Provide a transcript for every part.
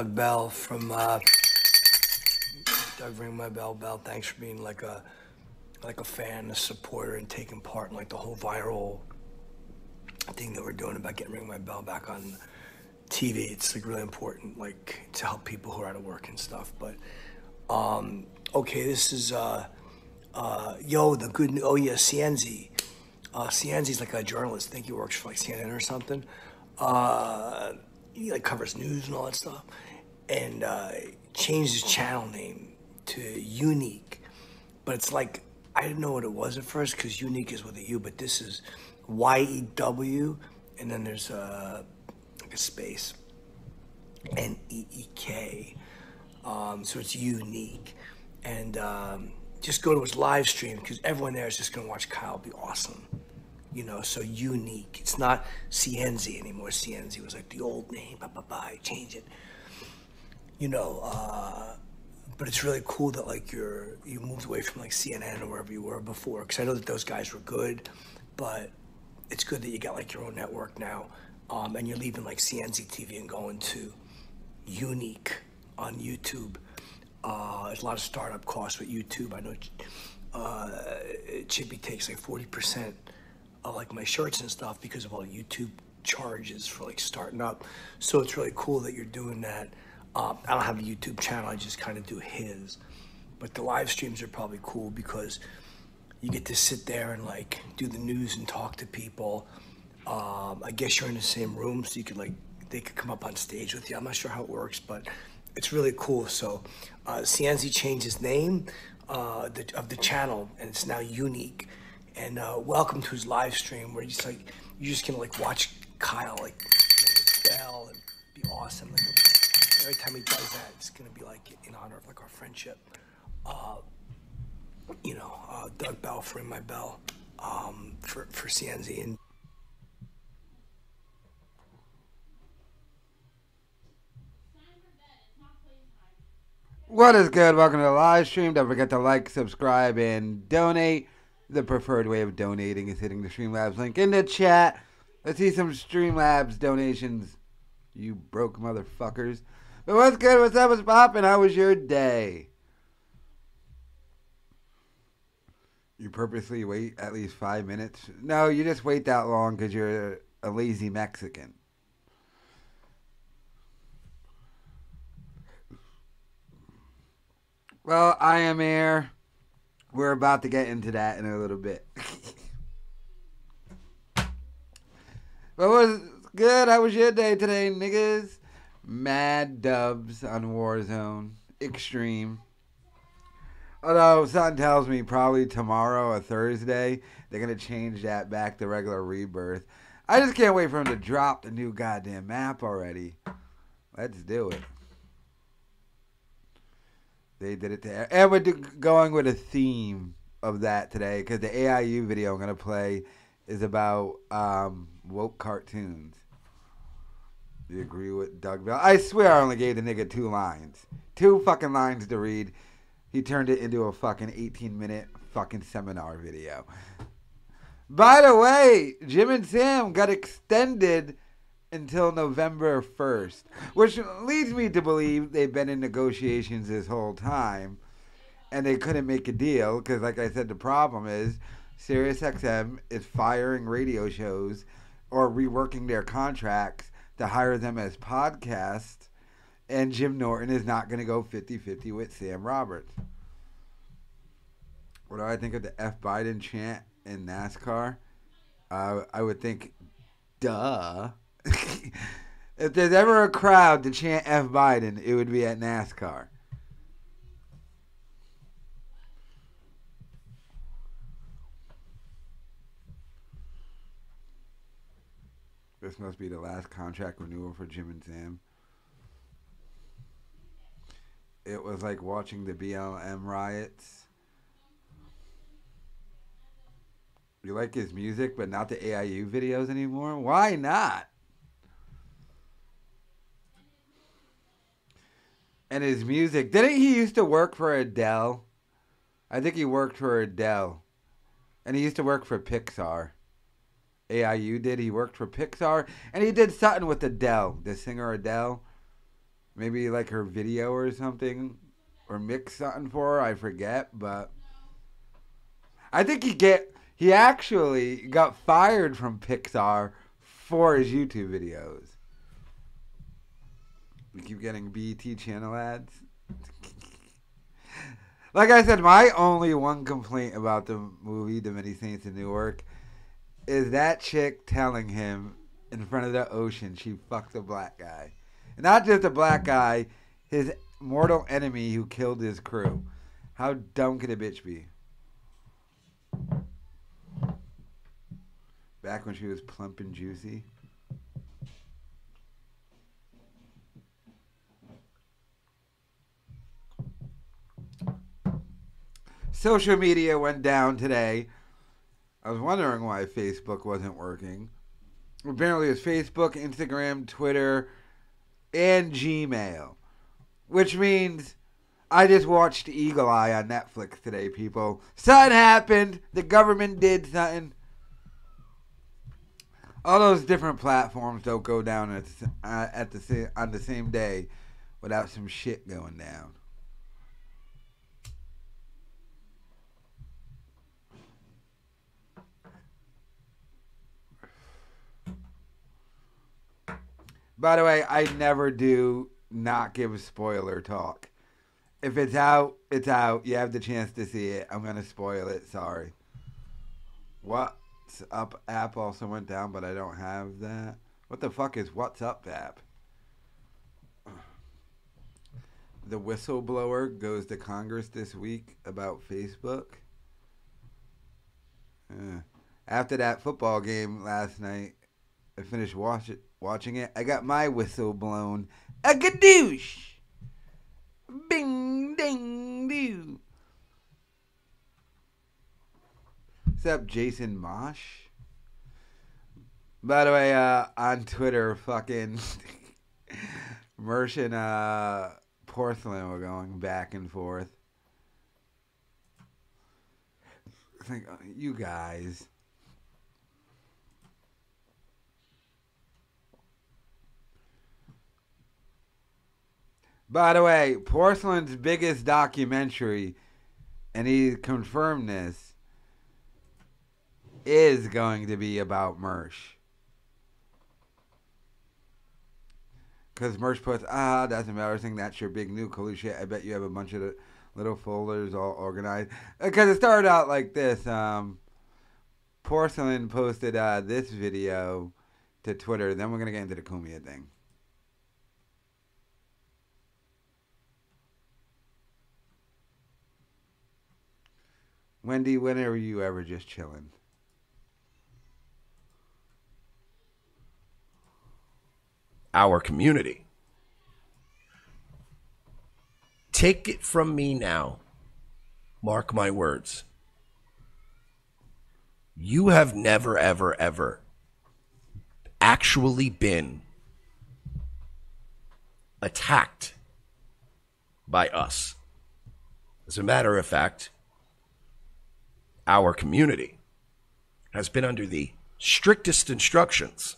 Doug Bell from uh, Doug Ring My Bell Bell. Thanks for being like a like a fan, a supporter, and taking part in like the whole viral thing that we're doing about getting Ring My Bell back on TV. It's like really important, like to help people who are out of work and stuff. But um, okay, this is uh, uh, yo the good. Oh yeah, Cienzi. Uh, Cienzi's like a journalist. I think he works for like CNN or something. Uh, he like covers news and all that stuff, and uh, changed his channel name to Unique. But it's like I didn't know what it was at first because Unique is with a U, but this is Y E W, and then there's a like a space, N E E K. Um, so it's unique, and um, just go to his live stream because everyone there is just gonna watch Kyle be awesome. You know, so unique. It's not Cienzi anymore. Cienzi was like the old name. Blah blah. I change it. You know, uh, but it's really cool that like you're you moved away from like CNN or wherever you were before because I know that those guys were good, but it's good that you got like your own network now, um, and you're leaving like CNZ TV and going to Unique on YouTube. Uh, there's a lot of startup costs with YouTube. I know uh, Chippy takes like forty percent of like my shirts and stuff because of all YouTube charges for like starting up. So it's really cool that you're doing that. Um, I don't have a YouTube channel. I just kind of do his, but the live streams are probably cool because you get to sit there and like do the news and talk to people. Um, I guess you're in the same room, so you could like they could come up on stage with you. I'm not sure how it works, but it's really cool. So uh, CNZ changed his name uh, the, of the channel, and it's now unique. And uh, welcome to his live stream where he's like you're just gonna like watch Kyle like bell and be awesome. Like, every time he does that, it's gonna be like in honor of like our friendship. Uh, you know, uh, Doug Bell for My Bell um, for for CNZ and. What is good? Welcome to the live stream. Don't forget to like, subscribe, and donate. The preferred way of donating is hitting the Streamlabs link in the chat. Let's see some Streamlabs donations, you broke motherfuckers. What's good? What's up? What's poppin'? How was your day? You purposely wait at least five minutes? No, you just wait that long because you're a lazy Mexican. Well, I am here. We're about to get into that in a little bit. but was good? How was your day today, niggas? Mad dubs on Warzone. Extreme. Although something tells me probably tomorrow or Thursday they're gonna change that back to regular rebirth. I just can't wait for them to drop the new goddamn map already. Let's do it. They did it there. And we're going with a theme of that today because the AIU video I'm to play is about um, woke cartoons. You agree with Doug Bell? I swear I only gave the nigga two lines. Two fucking lines to read. He turned it into a fucking 18 minute fucking seminar video. By the way, Jim and Sam got extended until November 1st, which leads me to believe they've been in negotiations this whole time and they couldn't make a deal because, like I said, the problem is SiriusXM is firing radio shows or reworking their contracts to hire them as podcast, and Jim Norton is not going to go 50 50 with Sam Roberts. What do I think of the F Biden chant in NASCAR? Uh, I would think, duh. if there's ever a crowd to chant F Biden, it would be at NASCAR. This must be the last contract renewal for Jim and Sam. It was like watching the BLM riots. You like his music, but not the AIU videos anymore? Why not? And his music. Didn't he used to work for Adele? I think he worked for Adele. And he used to work for Pixar. AIU did. He worked for Pixar. And he did something with Adele, the singer Adele. Maybe like her video or something. Or mix something for her. I forget. But I think he get he actually got fired from Pixar for his YouTube videos. We keep getting BET channel ads. like I said, my only one complaint about the movie The Many Saints in Newark is that chick telling him in front of the ocean she fucked a black guy. Not just a black guy, his mortal enemy who killed his crew. How dumb could a bitch be? Back when she was plump and juicy. Social media went down today. I was wondering why Facebook wasn't working. Apparently, it's Facebook, Instagram, Twitter, and Gmail. Which means I just watched Eagle Eye on Netflix today, people. Something happened. The government did something. All those different platforms don't go down at the, uh, at the on the same day without some shit going down. By the way, I never do not give spoiler talk. If it's out, it's out. You have the chance to see it. I'm gonna spoil it. Sorry. What's up app also went down, but I don't have that. What the fuck is What's Up app? The whistleblower goes to Congress this week about Facebook. Yeah. After that football game last night, I finished watching watching it. I got my whistle blown. A gadoosh! Bing, ding, doo. What's up, Jason Mosh? By the way, uh, on Twitter, fucking Mersh and uh, Porcelain were going back and forth. It's like, uh, you guys. By the way, Porcelain's biggest documentary, and he confirmed this, is going to be about Mersh. Because Mersh puts, ah, that's embarrassing. That's your big new shit. I bet you have a bunch of little folders all organized. Because it started out like this. Um, Porcelain posted uh, this video to Twitter. Then we're going to get into the Kumia thing. Wendy, when are you ever just chilling? our community. Take it from me now. Mark my words. You have never, ever, ever actually been attacked by us. As a matter of fact, our community has been under the strictest instructions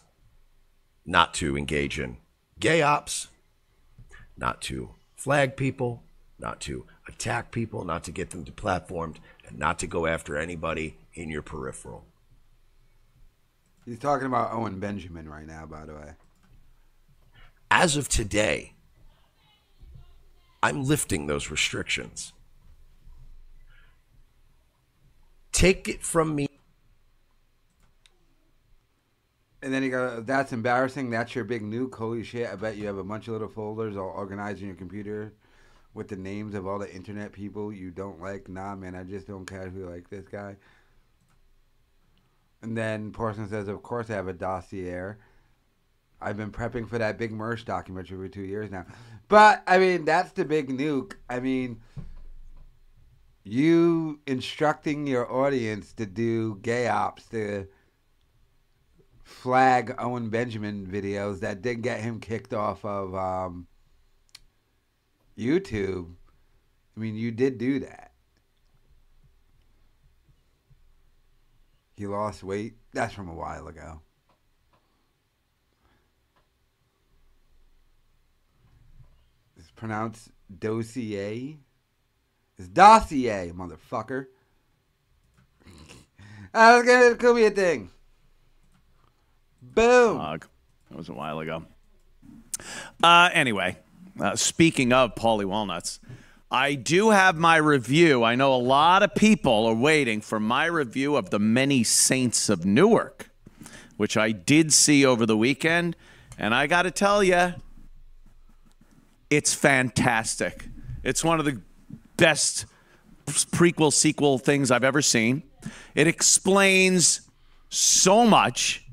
not to engage in gay ops, not to flag people, not to attack people, not to get them deplatformed, and not to go after anybody in your peripheral. He's talking about Owen Benjamin right now, by the way. As of today, I'm lifting those restrictions. Take it from me. And then he goes, "That's embarrassing. That's your big nuke. Holy shit! I bet you have a bunch of little folders all organized in your computer with the names of all the internet people you don't like. Nah, man, I just don't casually like this guy." And then Porson says, "Of course I have a dossier. I've been prepping for that big Mersh documentary for two years now." But I mean, that's the big nuke. I mean, you instructing your audience to do gay ops to flag Owen Benjamin videos that did get him kicked off of um, YouTube. I mean, you did do that. He lost weight. That's from a while ago. It's pronounced dossier. It's dossier, motherfucker. I was gonna, it could be a thing. Boom. Dog. That was a while ago. Uh, anyway, uh, speaking of Paulie Walnuts, I do have my review. I know a lot of people are waiting for my review of the Many Saints of Newark, which I did see over the weekend. And I got to tell you, it's fantastic. It's one of the best prequel sequel things I've ever seen. It explains so much.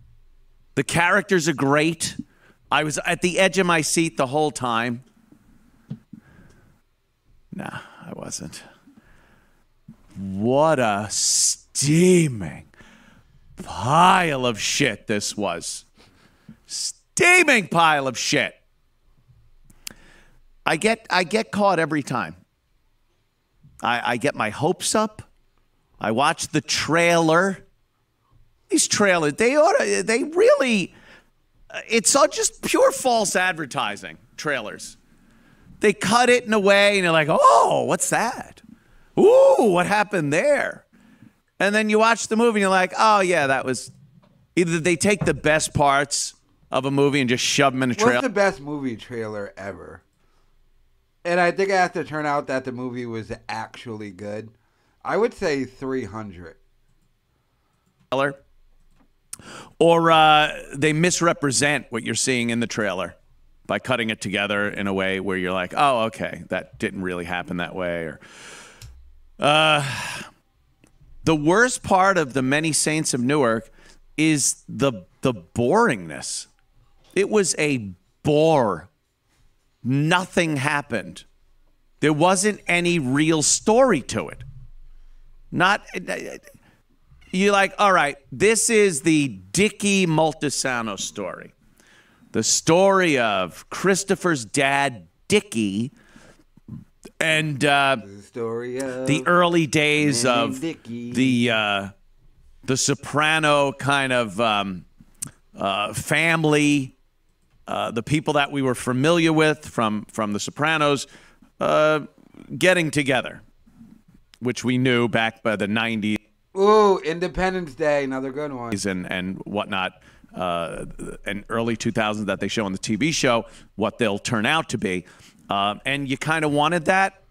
The characters are great. I was at the edge of my seat the whole time. Nah, I wasn't. What a steaming pile of shit this was. Steaming pile of shit. I get I get caught every time. I, I get my hopes up. I watch the trailer. These trailers, they ought to, they really, uh, it's all just pure false advertising trailers. They cut it in a way, and you're like, oh, what's that? Ooh, what happened there? And then you watch the movie, and you're like, oh, yeah, that was either they take the best parts of a movie and just shove them in a trailer. What's the best movie trailer ever? And I think it has to turn out that the movie was actually good. I would say 300. trailer, or uh, they misrepresent what you're seeing in the trailer by cutting it together in a way where you're like, oh, okay, that didn't really happen that way. Or uh, the worst part of the Many Saints of Newark is the the boringness. It was a bore. Nothing happened. There wasn't any real story to it. Not you're like, all right, this is the Dickie Moltisanti story. The story of Christopher's dad, Dickie, and uh, The story of the early days of Dicky. the uh, the soprano kind of um, uh, family, uh, the people that we were familiar with from from the Sopranos, uh, getting together, which we knew back by the '90s Ooh, Independence Day, another good one. and and whatnot, uh, and early 2000s that they show on the TV show, what they'll turn out to be, um, and you kind of wanted that.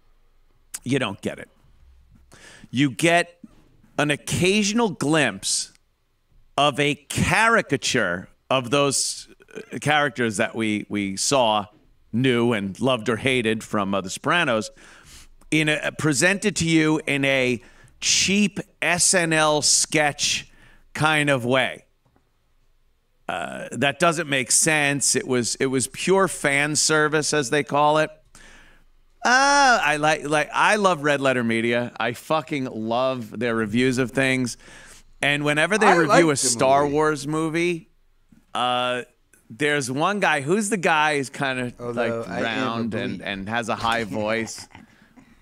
You don't get it. You get an occasional glimpse of a caricature of those uh, characters that we we saw, knew, and loved or hated from uh, The Sopranos, in a, presented to you in a cheap SNL sketch kind of way. Uh, that doesn't make sense. It was it was pure fan service, as they call it. Uh, I like like I love Red Letter Media. I fucking love their reviews of things. And whenever they I review a Star movie. Wars movie, uh, there's one guy who's the guy who's kind of Although like I am a round and, and has a high voice.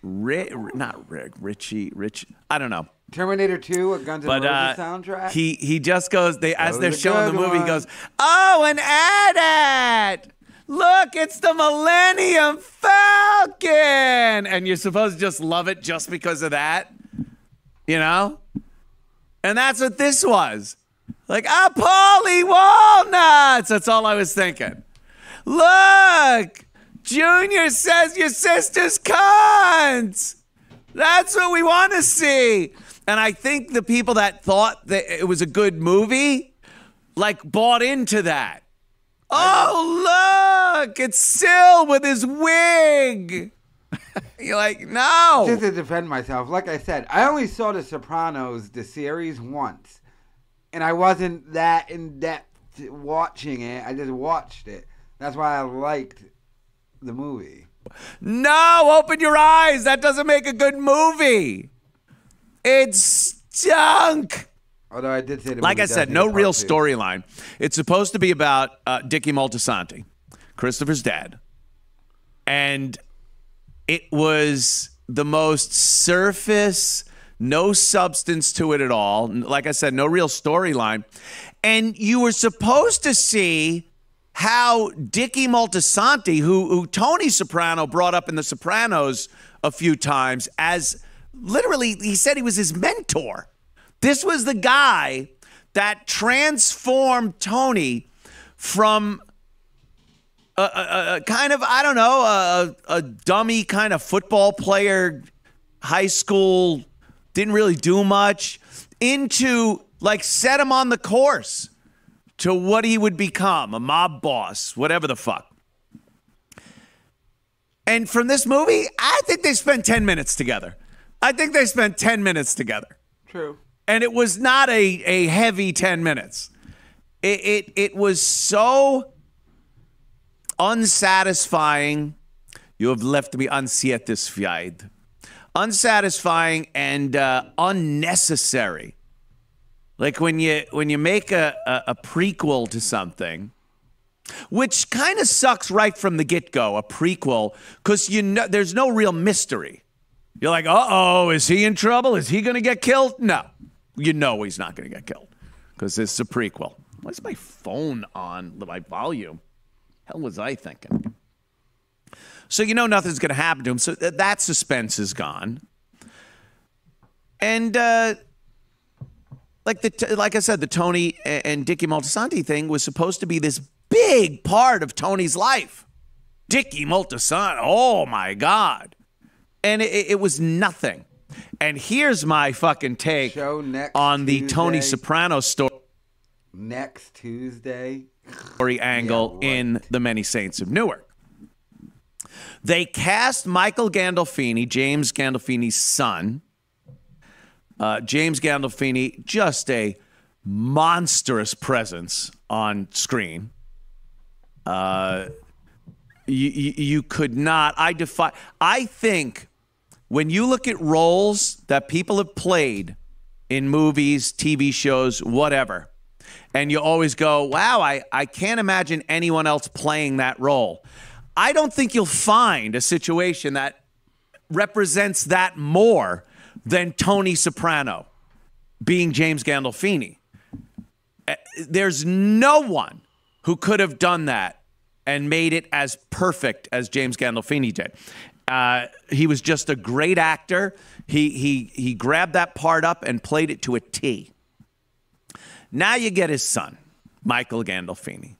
Ri- not Rick, Richie, Rich. I don't know. Terminator 2, a Guns N' But uh, Roses soundtrack. he he just goes. They as they're showing the good movie, he goes, "Oh, an AT-AT! Look, it's the Millennium Falcon!" And you're supposed to just love it just because of that, you know. And that's what this was. Like, ah, Paulie Walnuts. That's all I was thinking. Look, Junior says your sister's cunt. That's what we want to see. And I think the people that thought that it was a good movie, like, bought into that. Oh, look, it's Sil with his wig. You're like, no. Just to defend myself, like I said, I only saw The Sopranos, the series, once. And I wasn't that in depth watching it. I just watched it. That's why I liked the movie. No, open your eyes. That doesn't make a good movie. It's stunk. Although I did say the Like I said, no real storyline. It's supposed to be about uh, Dickie Moltisanti, Christopher's dad. And it was the most surface, no substance to it at all. Like I said, no real storyline. And you were supposed to see how Dickie Moltisanti, who, who Tony Soprano brought up in The Sopranos a few times, as literally, he said he was his mentor. This was the guy that transformed Tony from a, a, a- a kind of I don't know a, a dummy kind of football player, high school, didn't really do much, into like set him on the course to what he would become a mob boss, whatever the fuck. And from this movie, I think they spent 10 minutes together. I think they spent 10 minutes together True. and it was not a, a heavy 10 minutes it, it it was so unsatisfying you have left me unsatisfied unsatisfying and uh, unnecessary like when you when you make a, a, a prequel to something which kind of sucks right from the get-go a prequel because you know there's no real mystery You're like, uh oh, is he in trouble? Is he to get killed? No, you know he's not to get killed because this is a prequel. Why's my phone on my volume? Hell was I thinking? So you know nothing's going to happen to him. So th- that suspense is gone. And uh, like the t- like I said, the Tony and Dickie Moltisanti thing was supposed to be this big part of Tony's life. Dickie Moltisanti, oh my God. And it, it was nothing. And here's my fucking take on the Tony Soprano story Next Tuesday. angle Yeah, right. in The Many Saints of Newark. They cast Michael Gandolfini, James Gandolfini's son. Uh, James Gandolfini, just a monstrous presence on screen. Uh, you, you, you could not. I defy. I think when you look at roles that people have played in movies, TV shows, whatever, and you always go, wow, I, I can't imagine anyone else playing that role. I don't think you'll find a situation that represents that more than Tony Soprano being James Gandolfini. Uh, There's no one who could have done that and made it as perfect as James Gandolfini did. Uh, he was just a great actor. He he he grabbed that part up and played it to a T. Now you get his son, Michael Gandolfini.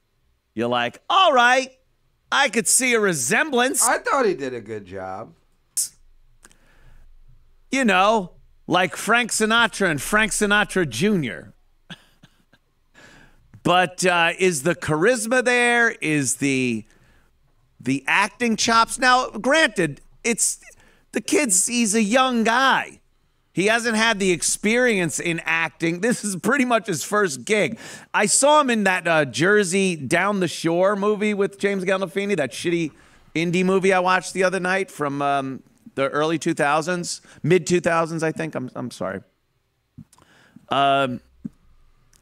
You're like, all right, I could see a resemblance. I thought he did a good job. you know, like Frank Sinatra and Frank Sinatra Jr. but uh, is the charisma there? Is the the acting chops? Now, granted, it's the kid's. He's a young guy. He hasn't had the experience in acting. This is pretty much his first gig. I saw him in that uh, Jersey Down the Shore movie with James Gandolfini, that shitty indie movie I watched the other night from um, the early 2000s, mid 2000s, I think. I'm, I'm sorry. Um,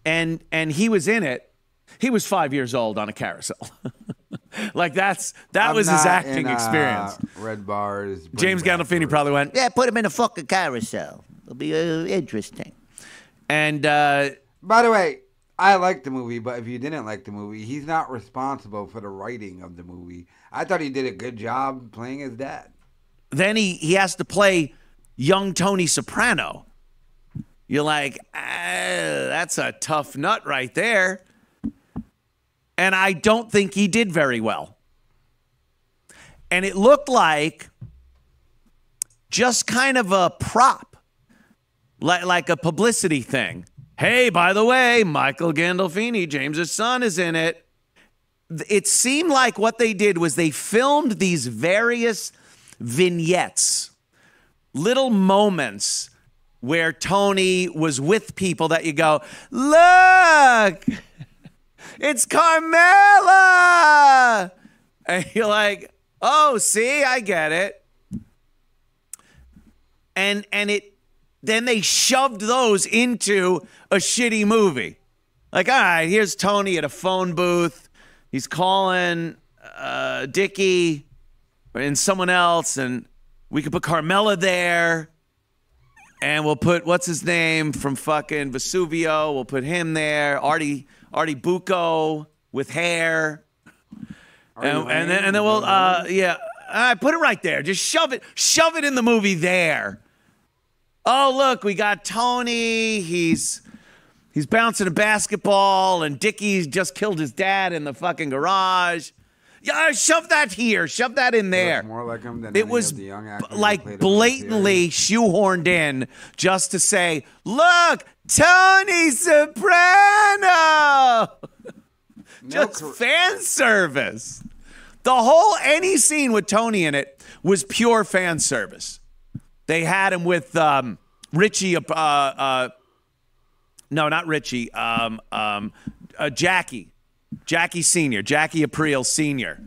and and he was in it. He was five years old on a carousel. like that's that I'm was his acting in, uh, experience. Red bars. James back Gandolfini Bruce. probably went, Yeah, put him in a fucking carousel. It'll be uh, interesting. and uh, By the way, I like the movie, but if you didn't like the movie, he's not responsible for the writing of the movie. I thought he did a good job playing his dad. then he he has to play young Tony Soprano. You're like, ah, that's a tough nut right there. And I don't think he did very well. And it looked like just kind of a prop, like, like a publicity thing. Hey, by the way, Michael Gandolfini, James's son, is in it. It seemed like what they did was they filmed these various vignettes, little moments where Tony was with people that you go, look, it's Carmela. And you're like, oh, see, I get it. And and it then they shoved those into a shitty movie. Like, all right, here's Tony at a phone booth. He's calling uh, Dickie and someone else, and we could put Carmela there. And we'll put what's his name from fucking Vesuvio. We'll put him there. Artie Artie Bucco with hair. And, and then and then we'll uh yeah. I put it right there. Just shove it, shove it in the movie there. Oh look, we got Tony. He's he's bouncing a basketball, and Dickie's just killed his dad in the fucking garage. Yeah, shove that here. Shove that in there. More like him than It any was of the young b- actors who like played him in the blatantly shoehorned in just to say, "Look, Tony Soprano." Just No, fan service. The whole any scene with Tony in it was pure fan service. They had him with um, Richie. Uh, uh, no, not Richie. Um, um, uh, Jackie, Jackie Senior, Jackie April Senior,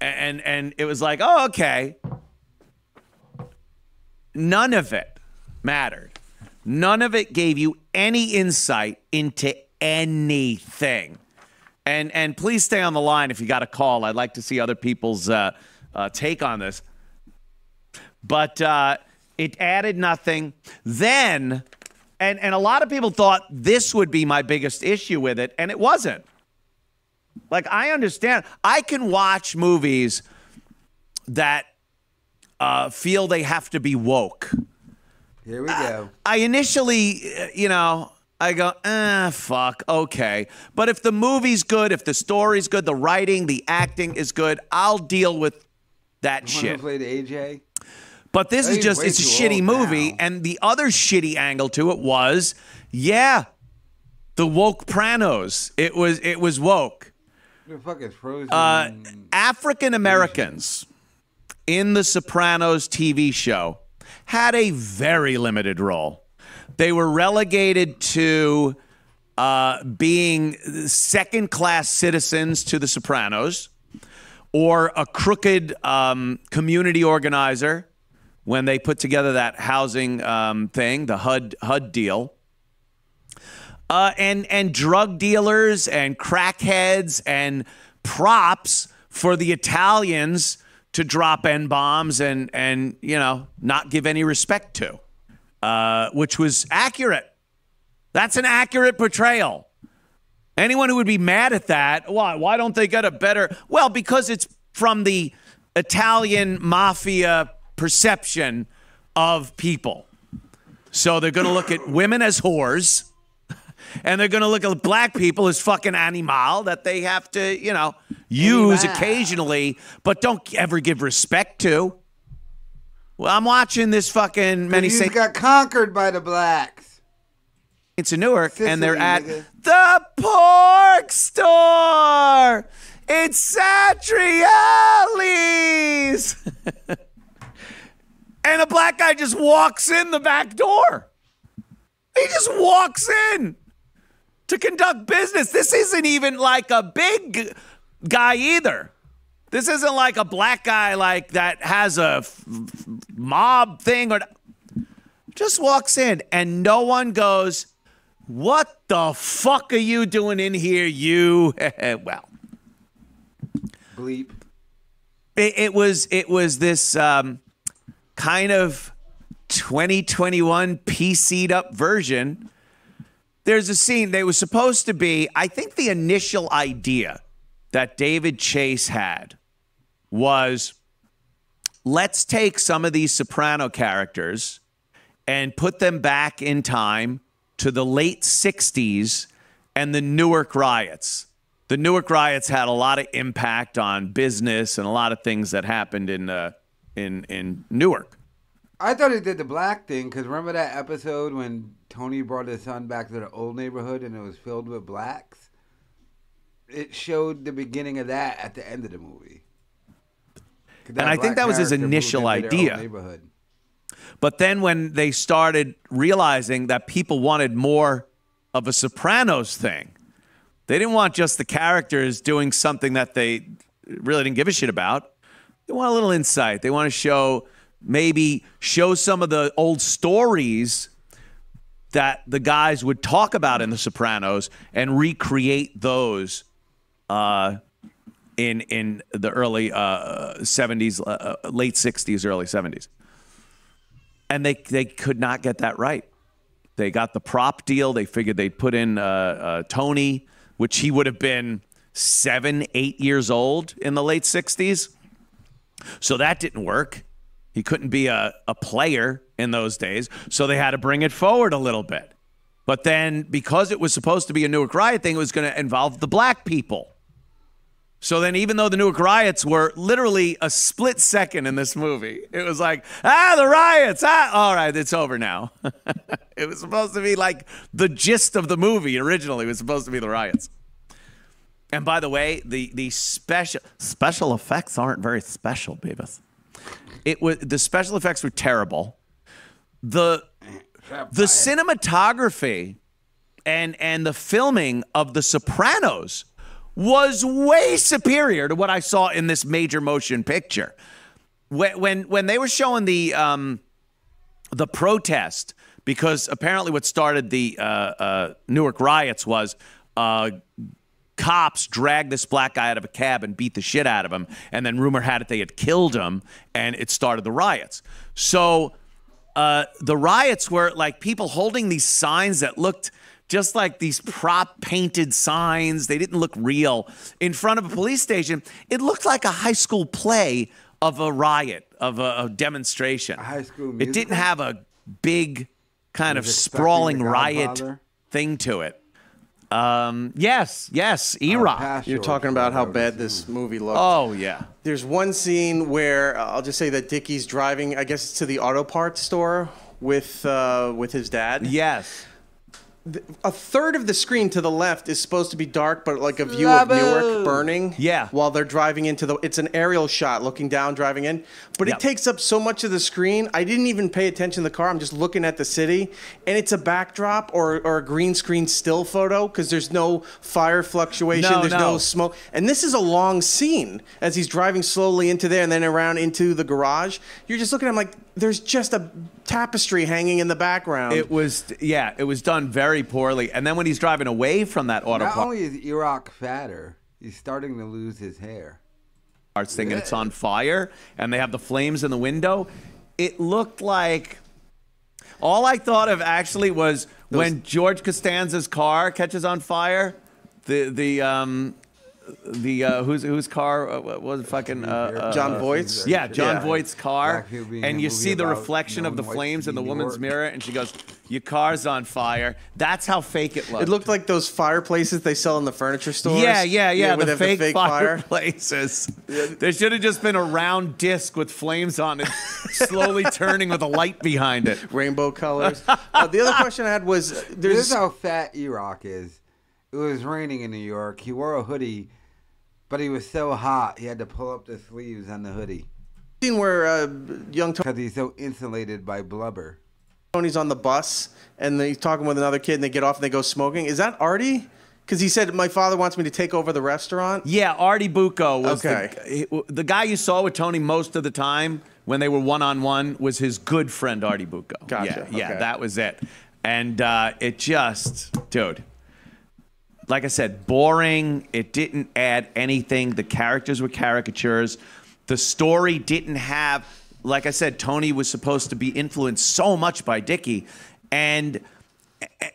and and it was like, oh, okay. None of it mattered. None of it gave you any insight into anything. And and please stay on the line if you got a call. I'd like to see other people's uh, uh, take on this. But uh, It added nothing. Then, and and a lot of people thought this would be my biggest issue with it, and it wasn't. Like I understand, I can watch movies that uh, feel they have to be woke. Here we go. I initially, uh, you know, I go, ah, fuck, okay. But if the movie's good, if the story's good, the writing, the acting is good, I'll deal with that shit. to play the AJ? But this is just, it's a shitty movie. now. And the other shitty angle to it was, yeah, the woke pranos. It was, it was woke. The fuck is frozen? Uh, African Americans in the Sopranos TV show had a very limited role. They were relegated to uh, being second class citizens to the Sopranos or a crooked um, community organizer when they put together that housing um, thing, the HUD, HUD deal. Uh, and and drug dealers and crackheads and props for the Italians to drop n bombs and and you know not give any respect to, uh, which was accurate. That's an accurate portrayal. Anyone who would be mad at that, why? Why don't they get a better? Well, because it's from the Italian mafia perception of people. So they're going to look at women as whores and they're going to look at black people as fucking animal that they have to, you know, use Animal. occasionally, but don't ever give respect to. Well, I'm watching this fucking many saints got conquered by the blacks. It's in Newark, and they're at nigga. the pork store. It's Satriali's. and a black guy just walks in the back door. He just walks in to conduct business. This isn't even like a big guy either. This isn't like a black guy like that has a mob thing or just walks in and no one goes, "What the fuck are you doing in here, you?" well, Bleep. it, it was it was this um, kind of 2021 PC'd up version. There's a scene. They was supposed to be. I think the initial idea that David Chase had was, let's take some of these Soprano characters and put them back in time to the late 60s and the Newark riots. The Newark riots had a lot of impact on business and a lot of things that happened in uh, in in Newark. I thought he did the black thing because remember that episode when Tony brought his son back to the old neighborhood and it was filled with blacks? It showed the beginning of that at the end of the movie. And I think that was his initial into their old idea. But then when they started realizing that people wanted more of a Sopranos thing, they didn't want just the characters doing something that they really didn't give a shit about. They want a little insight. They want to show maybe show some of the old stories that the guys would talk about in the Sopranos and recreate those uh, in in the early uh, 70s, uh, uh, late 60s, early 70s and they they could not get that right. They got the prop deal. They figured they'd put in uh, uh, Tony, which he would have been seven, eight years old in the late '60s. So that didn't work. He couldn't be a, a player in those days. So they had to bring it forward a little bit. But then, because it was supposed to be a Newark riot thing, it was going to involve the black people. So then, even though the Newark riots were literally a split second in this movie, it was like, ah, the riots, ah, all right, it's over now. it was supposed to be like the gist of the movie originally It was supposed to be the riots. And by the way, the the special special effects aren't very special, Beavis. It was the special effects were terrible. The the cinematography and and the filming of The Sopranos was way superior to what I saw in this major motion picture. When when, when they were showing the um, the protest, because apparently what started the uh, uh, Newark riots was. Uh, Cops dragged this black guy out of a cab and beat the shit out of him. And then rumor had it they had killed him, and it started the riots. So uh, the riots were like people holding these signs that looked just like these prop painted signs. They didn't look real in front of a police station. It looked like a high school play of a riot, of a, a demonstration. High School It didn't have a big kind of Was it Stuck in sprawling riot thing to it. Um, yes, yes, Oh, E-Rock. You're talking about how bad this movie looked. Oh yeah. There's one scene where uh, I'll just say that Dickie's driving, I guess to the auto parts store with uh, with his dad. Yes. A third of the screen to the left is supposed to be dark, but like a view of Slabbo. Newark burning. Yeah. While they're driving into the, it's an aerial shot looking down, driving in, but Yep. it takes up so much of the screen. I didn't even pay attention to the car. I'm just looking at the city, and it's a backdrop or, or a green screen still photo because there's no fire fluctuation, No, there's no. no smoke, and this is a long scene as he's driving slowly into there and then around into the garage. You're just looking at him like there's just a tapestry hanging in the background. It was yeah, it was done very poorly. And then when he's driving away from that auto Not parts only is E-Rock fatter, he's starting to lose his hair. thing and it's on fire and they have the flames in the window, it looked like all I thought of actually was when George Costanza's car catches on fire, the the um the uh, whose whose car uh, was it fucking uh, uh, Jon Voight's? Yeah, Jon Yeah. Voight's car, Black people being in and you see the reflection of the flames in the woman's mirror, and she goes, "Your car's on fire." That's how fake it looked. It looked like those fireplaces they sell in the furniture stores. Yeah, yeah, yeah. where the, they have fake fireplaces. There should have just been a round disc with flames on it, slowly turning with a light behind it. rainbow colors. uh, the other question I had was This is how fat E-Rock is. It was raining in New York. He wore a hoodie, but he was so hot he had to pull up the sleeves on the hoodie a scene where uh, young because he's so insulated by blubber. Tony's on the bus and he's talking with another kid and they get off and they go smoking. Is that Artie? Because he said my father wants me to take over the restaurant. Yeah, Artie Bucco was Okay. the, the guy you saw with Tony most of the time when they were one on one was his good friend Artie Bucco. Gotcha, Yeah, yeah, that was it. And uh, it just, dude, like I said, boring. It didn't add anything. The characters were caricatures. The story didn't have, like I said, Tony was supposed to be influenced so much by Dickie, and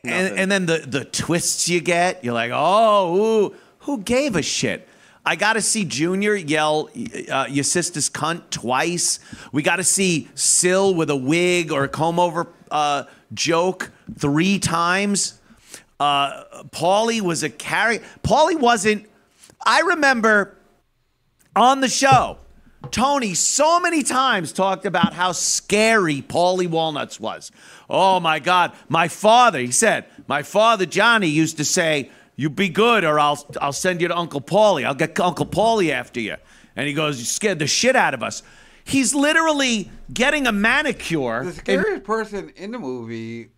and, and then the the twists you get, you're like, oh, ooh, who gave a shit? I got to see Junior yell uh, your sister's cunt twice. We got to see Sil with a wig or a comb over uh, joke three times. Uh, Paulie was a carry. Paulie wasn't. I remember on the show, Tony so many times talked about how scary Paulie Walnuts was. Oh my God, my father, he said, my father Johnny used to say, "You be good, or I'll I'll send you to Uncle Paulie. I'll get Uncle Paulie after you." And he goes, "You scared the shit out of us." He's literally getting a manicure. The scariest person in the movie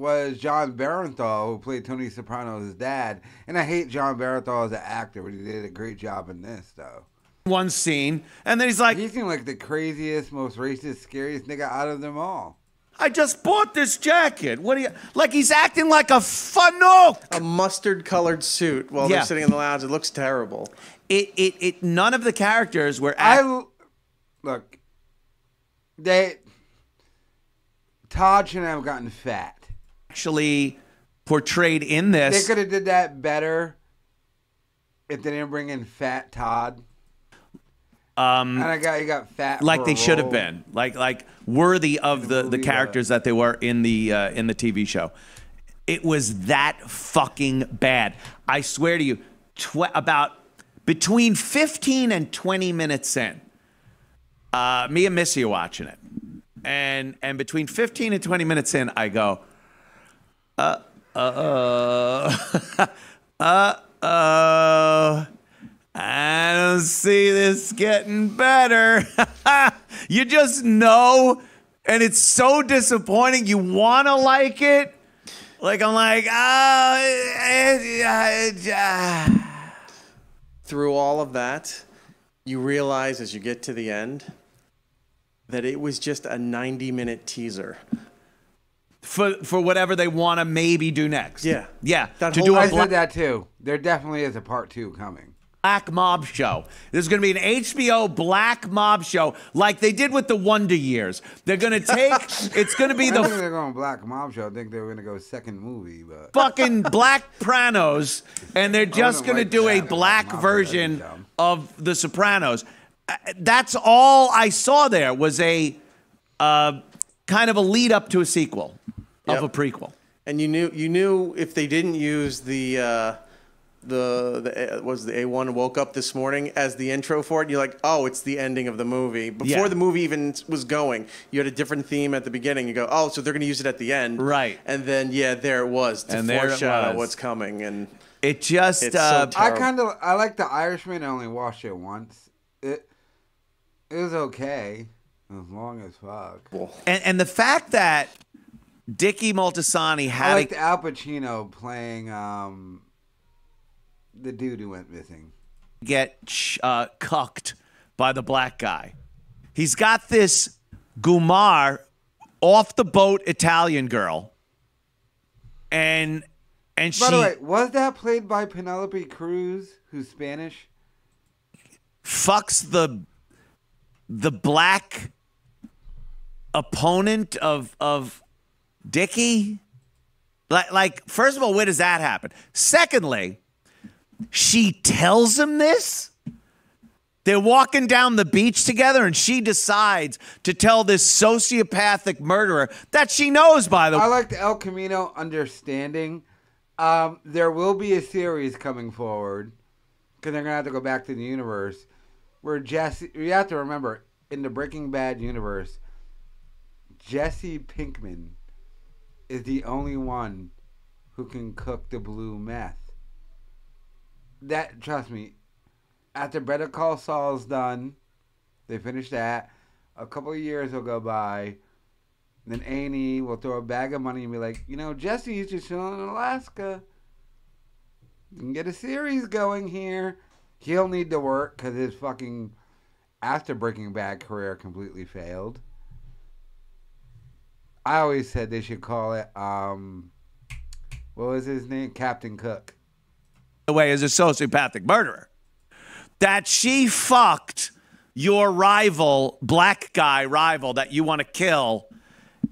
was Jon Bernthal, who played Tony Soprano's dad. And I hate Jon Bernthal as an actor, but he did a great job in this, though. one scene, and then he's like, He seemed like the craziest, most racist, scariest nigga out of them all. "I just bought this jacket. What do you like?" He's acting like a fanook. A mustard colored suit while Yeah. they're sitting in the lounge. It looks terrible. It, it, it. None of the characters were. I Act- l- look. They Todd shouldn't have gotten fat. Actually portrayed in this. They could have did that better if they didn't bring in Fat Todd. Um, and I got he got fat like they should have been, like like worthy of the, the characters that they were in the uh, in the TV show. It was that fucking bad. I swear to you, tw- about between fifteen and twenty minutes in, uh, me and Missy are watching it, and and between fifteen and twenty minutes in, I go, uh, uh, uh, uh. I don't see this getting better. you just know, and it's so disappointing. You want to like it. Like, I'm like, ah. Through all of that, you realize as you get to the end that it was just a 90 minute teaser. For, for whatever they want to maybe do next. Yeah. Yeah. That to whole- do I a said that too. There definitely is a part two coming. black mob show. There's going to be an HBO black mob show like they did with the Wonder Years. They're going to take, it's going to be I think the they're going Black Mom Show. I think they were gonna go second movie, but fucking Black Pranos, and they're just going to do a black version that'd be dumb. of The Sopranos. Uh, That's all I saw there was a uh, kind of a lead up to a sequel of a prequel. And you knew you knew if they didn't use the uh, the the uh, was the A one woke up this morning as the intro for it. You're like, oh, it's the ending of the movie. Before Yeah. the movie even was going, you had a different theme at the beginning. You go, oh, so they're going to use it at the end, Right. And then yeah, there it was to And foreshadow was. what's coming. And It just It's so uh, ter- I kind of I like the Irishman. I only watched it once. It it was okay, as long as fuck. and, and the fact that Dickie Moltisanti I had liked a, Al Pacino playing um the dude who went missing. get uh, cucked by the black guy. He's got this Gumar off the boat Italian girl, and and she By the way, was that played by Penelope Cruz, who's Spanish? fucks the the black opponent of of Dickie. Like, like first of all, where does that happen? Secondly, she tells him this. They're walking down the beach together, and she decides to tell this sociopathic murderer that she knows, by the way. I like the El Camino understanding. Um, there will be a series coming forward because they're gonna have to go back to the universe where Jesse. You have to remember in the Breaking Bad universe, Jesse Pinkman is the only one who can cook the blue meth. That trust me. After Better Call Saul's done, they finish that. A couple of years will go by. Then A&E will throw a bag of money and be like, you know, Jesse Jesse's just chilling in Alaska. You can get a series going here. He'll need to work because his fucking after Breaking Bad career completely failed. I always said they should call it, um, what was his name? Captain Cook. the way as a sociopathic murderer. That she fucked your rival, black guy rival that you want to kill,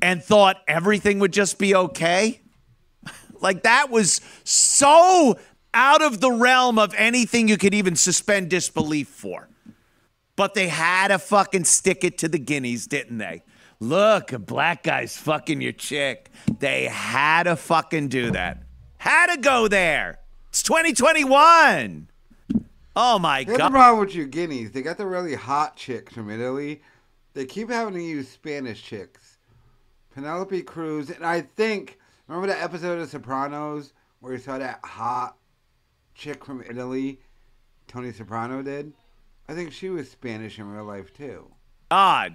and thought everything would just be okay. Like that was so out of the realm of anything you could even suspend disbelief for. But they had to fucking stick it to the guineas, didn't they? Look, a black guy's fucking your chick. They had to fucking do that. Had to go there. It's 2021. Oh my Here's the god. problem with you guineas. They got the really hot chicks from Italy. They keep having to use Spanish chicks. Penelope Cruz, and I think remember that episode of Sopranos where you saw that hot chick from Italy, Tony Soprano did. I think she was Spanish in real life too. God.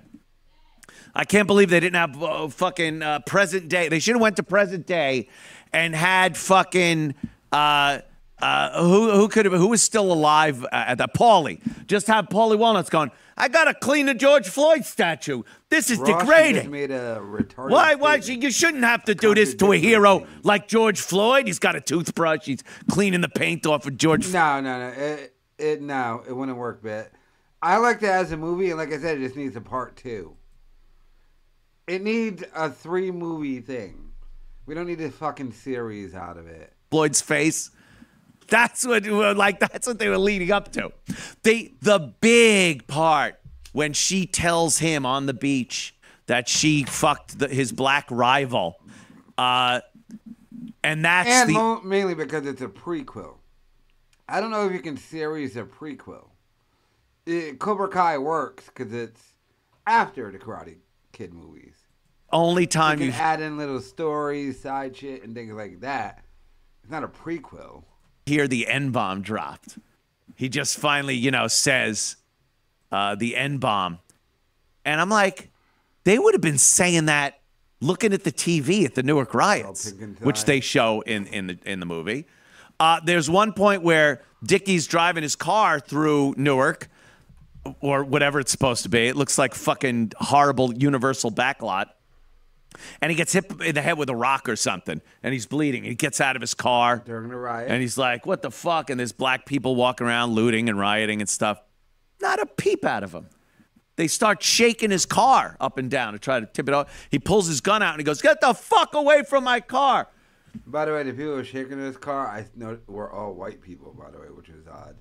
I can't believe they didn't have uh, fucking uh, present day. They should have went to present day and had fucking uh, uh, who who could have who was still alive uh, at that Paulie. Just have Paulie Walnuts going. I gotta clean the George Floyd statue. This is Ross, degrading. made a retarded. Why? Why? You shouldn't have to do this to a hero like George Floyd. He's got a toothbrush. He's cleaning the paint off of George. No, no, no. It, it no, it wouldn't work, bit. I liked it as a movie, and like I said, it just needs a part two. It needs a three movie thing. We don't need a fucking series out of it. Floyd's face. That's what like that's what they were leading up to. They the big part when she tells him on the beach that she fucked the, his black rival, uh, and that's And the mo- mainly because it's a prequel. I don't know if you can series a prequel. It, Cobra Kai works because it's after the Karate Kid movies. Only You time can you add in little stories, side shit, and things like that. It's not a prequel. hear the N bomb dropped. He just finally, you know, says uh, the N bomb. And I'm like, they would have been saying that looking at the TV at the Newark riots, which they show in, in, the, in the movie. Uh, there's one point where Dickie's driving his car through Newark or whatever it's supposed to be. It looks like fucking horrible universal backlot. And he gets hit in the head with a rock or something, and he's bleeding. He gets out of his car, During the riot. and he's like, "What the fuck?" And there's black people walking around looting and rioting and stuff. Not a peep out of him. They start shaking his car up and down to try to tip it off. He pulls his gun out and he goes, "Get the fuck away from my car!" By the way, the people who were shaking his car, I know were all white people. By the way, which was odd.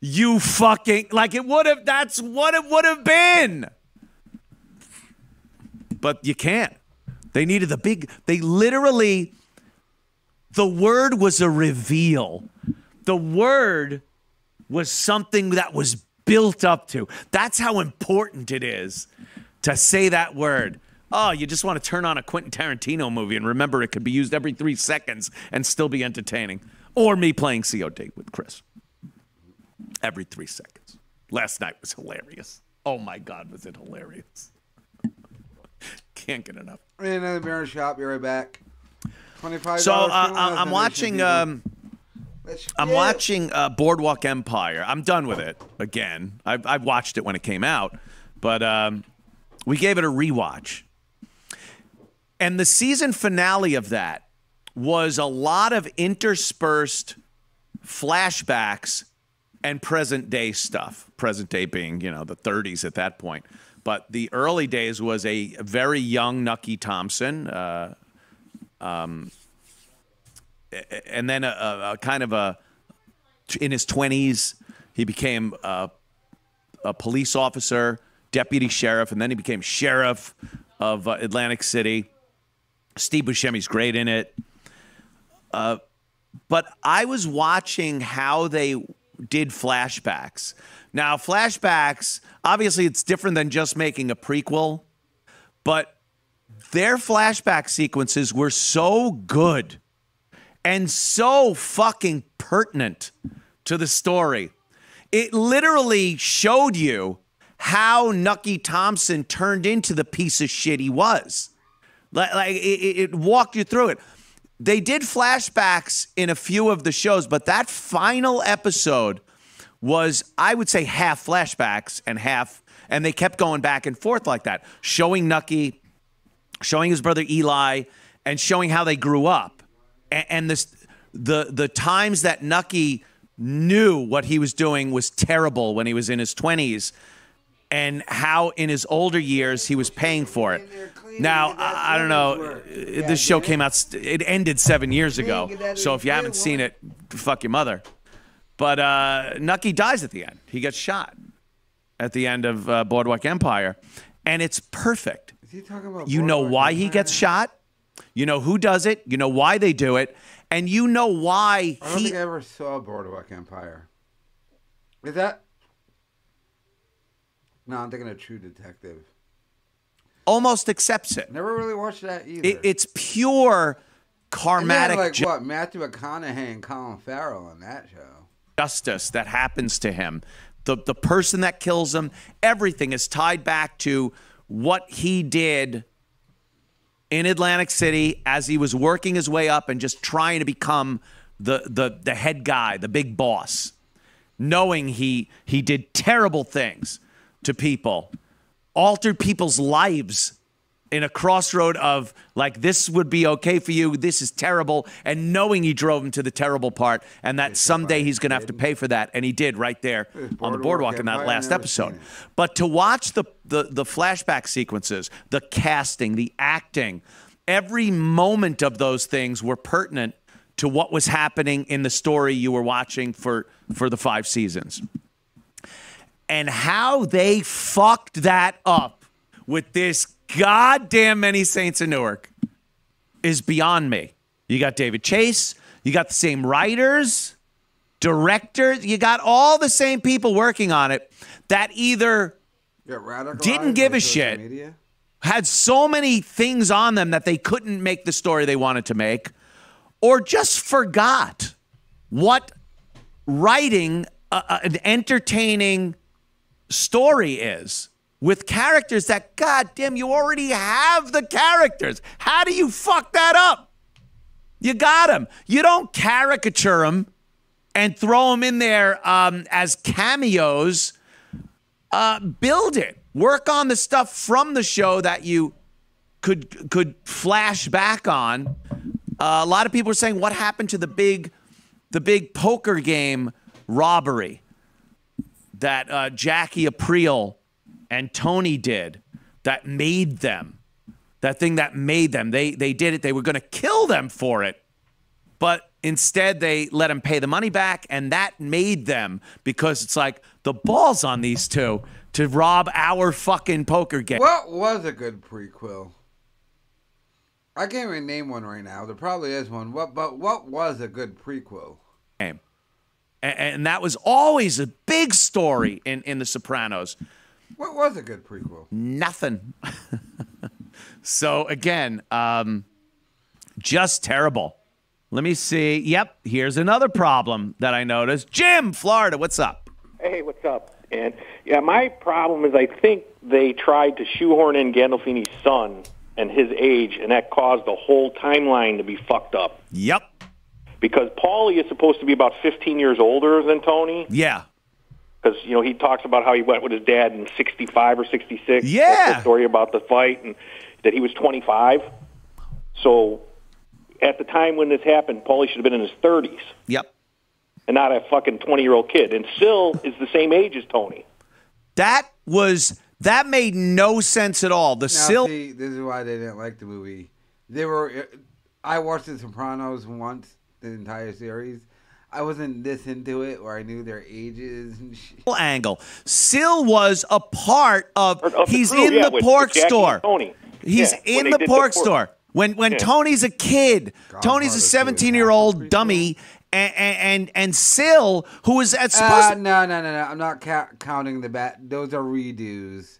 You fucking like it would have. That's what it would have been. But you can't. They needed the big. They literally. The word was a reveal. The word was something that was built up to. That's how important it is to say that word. Oh, you just want to turn on a Quentin Tarantino movie and remember it could be used every three seconds and still be entertaining. Or me playing COD with Chris every three seconds. Last night was hilarious. Oh my God, was it hilarious? Can't get enough. In the mirror shop, be right back. Twenty-five. So uh, I- I'm watching. Um, I'm watching uh, Boardwalk Empire. I'm done with it again. I've, I've watched it when it came out, but um, we gave it a rewatch. And the season finale of that was a lot of interspersed flashbacks and present day stuff. Present day being, you know, the 30s at that point. But the early days was a very young Nucky Thompson. Uh, and then a, a, kind of a in his 20s he became a, a police officer deputy sheriff and then he became sheriff of uh, atlantic city steve buscemi's great in it uh, but i was watching how they did flashbacks now flashbacks obviously it's different than just making a prequel but their flashback sequences were so good and so fucking pertinent to the story. It literally showed you how Nucky Thompson turned into the piece of shit he was. Like, like it, it walked you through it. They did flashbacks in a few of the shows, but that final episode was, I would say, half flashbacks and half, and they kept going back and forth like that, showing Nucky, showing his brother Eli, and showing how they grew up and, and this the the times that Nucky knew what he was doing was terrible when he was in his 20s and how in his older years he was paying for it. Now, I, I don't know. This show came out, it ended seven years ago. So if you haven't seen it, fuck your mother. But uh, Nucky dies at the end. He gets shot at the end of uh, Boardwalk Empire. And it's perfect. Is he talking about You know Boardwalk why he gets shot. You know who does it. You know why they do it. And you know why I don't he. think I ever saw Boardwalk Empire. Is that? No, I'm thinking of True Detective. almost accepts it. Never really watched that either. it it's pure And then, karmatic like what? Matthew McConaughey and Colin Farrell on that show. Justice that happens to him. The, the person that kills him, everything is tied back to what he did in Atlantic City as he was working his way up and just trying to become the, the, the head guy, the big boss, knowing he, he did terrible things to people, altered people's lives in a crossroad of like this would be okay for you this is terrible and knowing he drove him to the terrible part and that someday he's going to have to pay for that and he did right there on the Boardwalk in that last episode. But to watch the, the the flashback sequences the casting the acting every moment of those things were pertinent to what was happening in the story you were watching for for the five seasons. And how they fucked that up with this goddamn many Saints in Newark is beyond me. You got David Chase, you got the same writers, directors, you got all the same people working on it that either Didn't give a shit. Media? had so many things on them that they couldn't make the story they wanted to make, or just forgot what writing a, a- an entertaining story is with characters that, God damn, you already have the characters. How do you fuck that up? You got them. You don't caricature them and throw them in there um, as cameos uh, build it. Work on the stuff from the show that you could could flash back on. Uh, a lot of people are saying, "What happened to the big, the big poker game robbery that uh, Jackie Aprile and Tony did that made them that thing that made them? They they did it. They were going to kill them for it, but instead they let them pay the money back, and that made them because it's like the balls on these two to rob our fucking poker game. What was a good prequel? I can't even name one right now. There probably is one. What? But what was a good prequel? game. And, and that was always a big story in, in The Sopranos. What was a good prequel? Nothing. so, again, um, just terrible. Let me see. Yep, here's another problem that I noticed. Jim, Florida, what's up? Hey, what's up? And yeah, my problem is I think they tried to shoehorn in Gandolfini's son and his age, and that caused the whole timeline to be fucked up. Yep. Because Paulie is supposed to be about 15 years older than Tony. Yeah. Because you know he talks about how he went with his dad in 65 or 66. Yeah. That's the story about the fight and that he was 25. So at the time when this happened, Paulie should have been in his 30s Yep. and not a fucking 20 year old kid. And Sil is the same age as Tony. That was, that made no sense at all. The Now, Sil. see, this is why they didn't like the movie. They were. I watched The Sopranos once, the entire series. I wasn't this into it, where I knew their ages and shit. angle. Sil was a part of. Of he's crew, in yeah, the pork with Jackie store. Tony. He's Yeah, in the did the pork pork. store. When when Yeah. Tony's a kid, Tony's a 17-year-old dummy, and and and Sil, who is at supposed Uh, no, no, no, no. I'm not ca- counting the bat. Those are redos.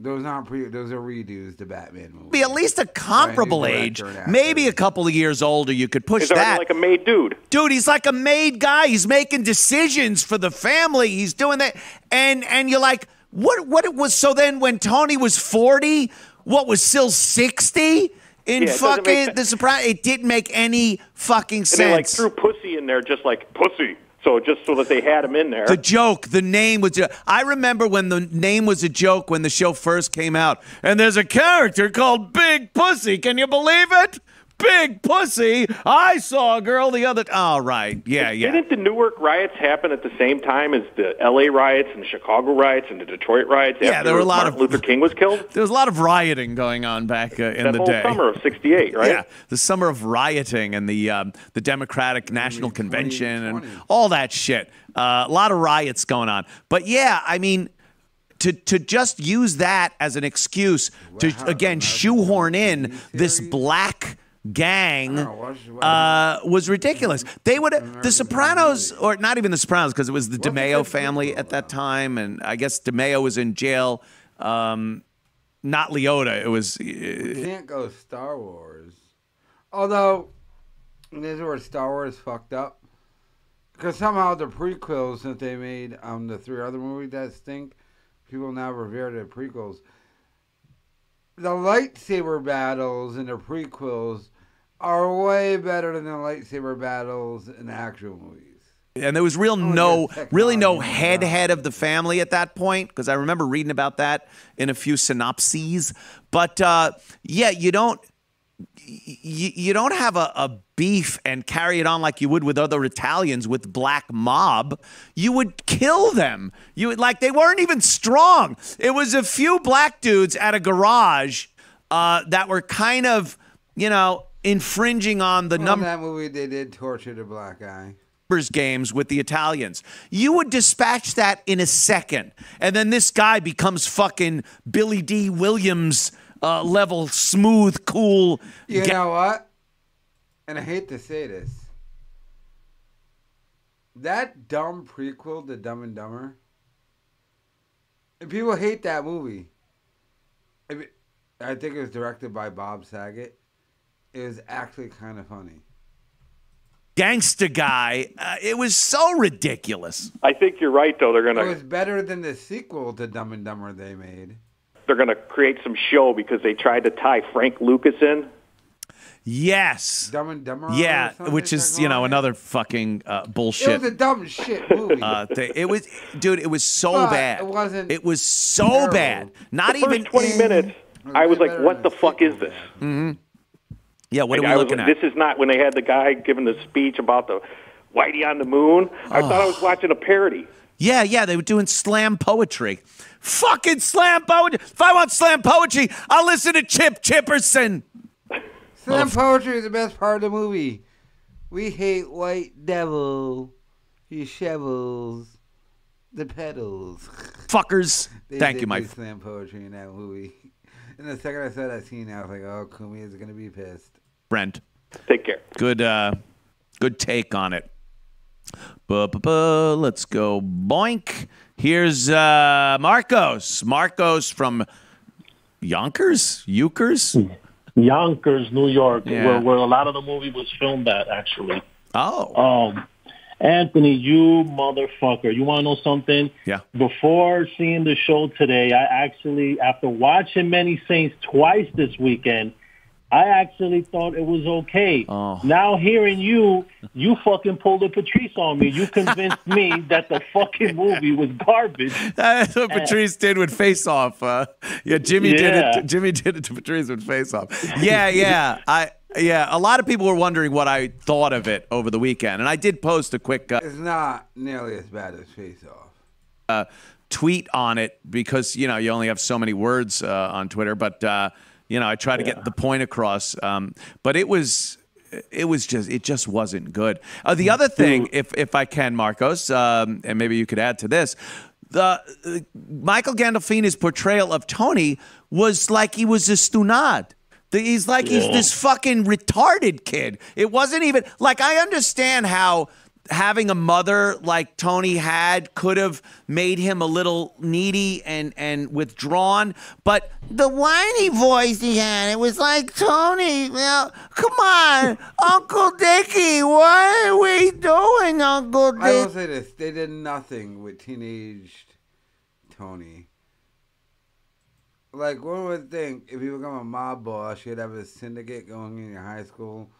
Those aren't pre. Those are redos. The Batman movie. be at least a comparable Right, age, maybe a couple of years older. You could push He's that. like a made dude. dude he's like a made guy he's making decisions for the family he's doing that and and you're like what what it was so then when tony was 40 what was still 60 in Yeah, it doesn't make fucking the surprise it didn't make any fucking sense. And they like threw pussy in there just like pussy. So just so that they had him in there. the joke, the name was. I remember when the name was a joke when the show first came out. And there's a character called Big Pussy. Can you believe it? Big Pussy. I saw a girl the other. Oh, right. Yeah, yeah. Didn't the Newark riots happen at the same time as the L.A. riots and the Chicago riots and the Detroit riots? Yeah, after there were a lot Martin of- Luther King was killed. There was a lot of rioting going on back uh, in That the whole day. summer of '68, right? Yeah, the summer of rioting and the um, the Democratic National 20, Convention and 20. all that shit. Uh, a lot of riots going on. But yeah, I mean, to to just use that as an excuse to again shoehorn in this black gang I don't know, watch- watch- uh, was ridiculous. They would the Sopranos, or not even the Sopranos, because it was the DiMeo family at that time, and I guess DiMeo was in jail. Um, not Liotta. It was. uh, can't go Star Wars. Although, this is where Star Wars fucked up. Because somehow the prequels that they made on the three other movies that stink, people now revere the prequels. The lightsaber battles in the prequels are way better than the lightsaber battles in the actual movies. and there was real Oh, no really no head head of the family at that point because i remember reading about that in a few synopses but uh, yeah you don't you, you don't have a, a beef and carry it on like you would with other Italians with black mob. You would kill them. You would like they weren't even strong. It was a few black dudes at a garage uh, that were kind of, you know, infringing on the Well, number. that movie, they did torture the black guy. games with the Italians. You would dispatch that in a second. And then this guy becomes fucking Billy Dee Williams uh, level smooth, cool. You know what? And I hate to say this. That dumb prequel to Dumb and Dumber. And people hate that movie. I mean, I think it was directed by Bob Saget. It was actually kind of funny. gangster guy. Uh, it was so ridiculous. I think you're right, though. They're gonna It was better than the sequel to Dumb and Dumber they made. they're gonna create some show because they tried to tie Frank Lucas in. Yes. Yes. Dumb and Dumber. Yeah, which is you know another fucking uh, It bullshit. was a dumb shit movie. uh, thing. It was, dude. It was so But bad. it wasn't It was so terrible. bad. Not The even first 20 minutes, I was like, what the fuck is this? Yeah. What Like, are we I was looking like, at? This is not when they had the guy giving the speech about the Whitey on the moon. I thought I was watching a parody. Yeah, yeah, they were doing slam poetry. Fucking slam poetry. If I want slam poetry, I'll listen to Chip Chipperson. Slam poetry is the best part of the movie. We hate white devil. He shovels the petals. Fuckers. They Thank did you, Mike. slam poetry in that movie. And the second I saw that scene, I was like, "Oh, Kumi is gonna be pissed." friend. Take care. Good uh good take on it. Ba-ba-ba, let's go boink. Here's uh Marcos. Marcos from Yonkers? Euchers? Yonkers, New York, Yeah. where, where a lot of the movie was filmed at, actually. Oh. Um, Anthony, you motherfucker. You want to know something? Yeah. Before seeing the show today, I actually, after watching Many Saints twice this weekend, I actually thought it was okay. Oh. Now hearing you, you fucking pulled a Patrice on me. You convinced me that the fucking movie was garbage. That's what Patrice did with Face Off. Uh, yeah, Jimmy did Yeah. it. Jimmy did it to Patrice with Face Off. Yeah, yeah. I yeah. A lot of people were wondering what I thought of it over the weekend, and I did post a quick uh, It's not nearly as bad as Face Off. uh, tweet on it because you know you only have so many words uh, on Twitter, but uh, you know I try to get the point across. Um, but it was. It was just, it just wasn't good. Uh, the other thing, if if I can, Marcos, um, and maybe you could add to this, the uh, Michael Gandolfini's portrayal of Tony was like he was a stunad. He's like he's this fucking retarded kid. It wasn't even like I understand how having a mother like Tony had could have made him a little needy and and withdrawn, but the whiny voice he had, it was like Tony, well, come on, Uncle Dickie, what are we doing, Uncle I will say this: they did nothing with teenage Tony. Like one would think, if you become a mob boss, you'd have a syndicate going in your high school.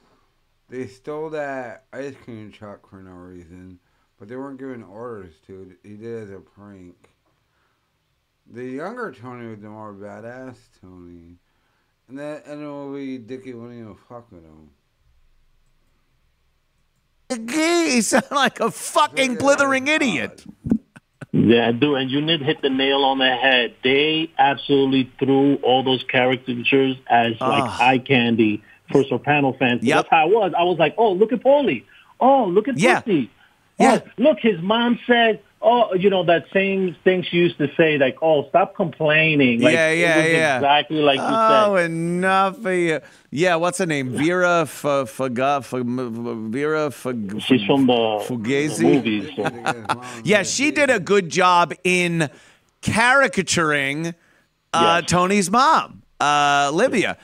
They stole that ice cream truck for no reason, but they weren't giving orders to it. He did it as a prank. The younger Tony was the more badass Tony. And that and the movie Dickie wouldn't even fuck with him. Dickie, he sounded like a fucking blithering idiot. Yeah, dude, and you did hit the nail on the head. They absolutely threw all those caricatures as like Ah. eye candy for Soprano fans. Yep. That's how I was. I was like, oh, look at Paulie. Oh, look at Yeah. Pussy. Yeah. Oh, look, his mom said, oh, you know, that same thing she used to say, like, oh, stop complaining. Like, Yeah, yeah, yeah. Exactly like you said. Oh, enough of you. Yeah, what's her name? Vera F- Faga, Vera Fag- She's from the, Fugazi? the movies. so. Yeah, she did a good job in caricaturing uh, Yes. Tony's mom, uh, Livia.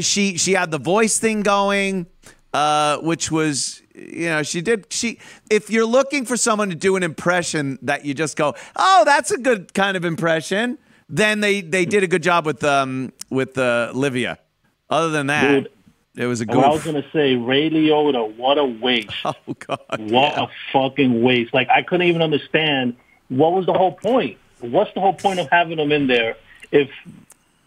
She she had the voice thing going, uh, which was you know she did she. If you're looking for someone to do an impression that you just go, oh, that's a good kind of impression, then they they did a good job with um with uh, Livia. Other than that, Dude, it was a And I was gonna say Ray Liotta, what a waste! Oh God! What a fucking waste! Like I couldn't even understand what was the whole point. What's the whole point of having him in there if,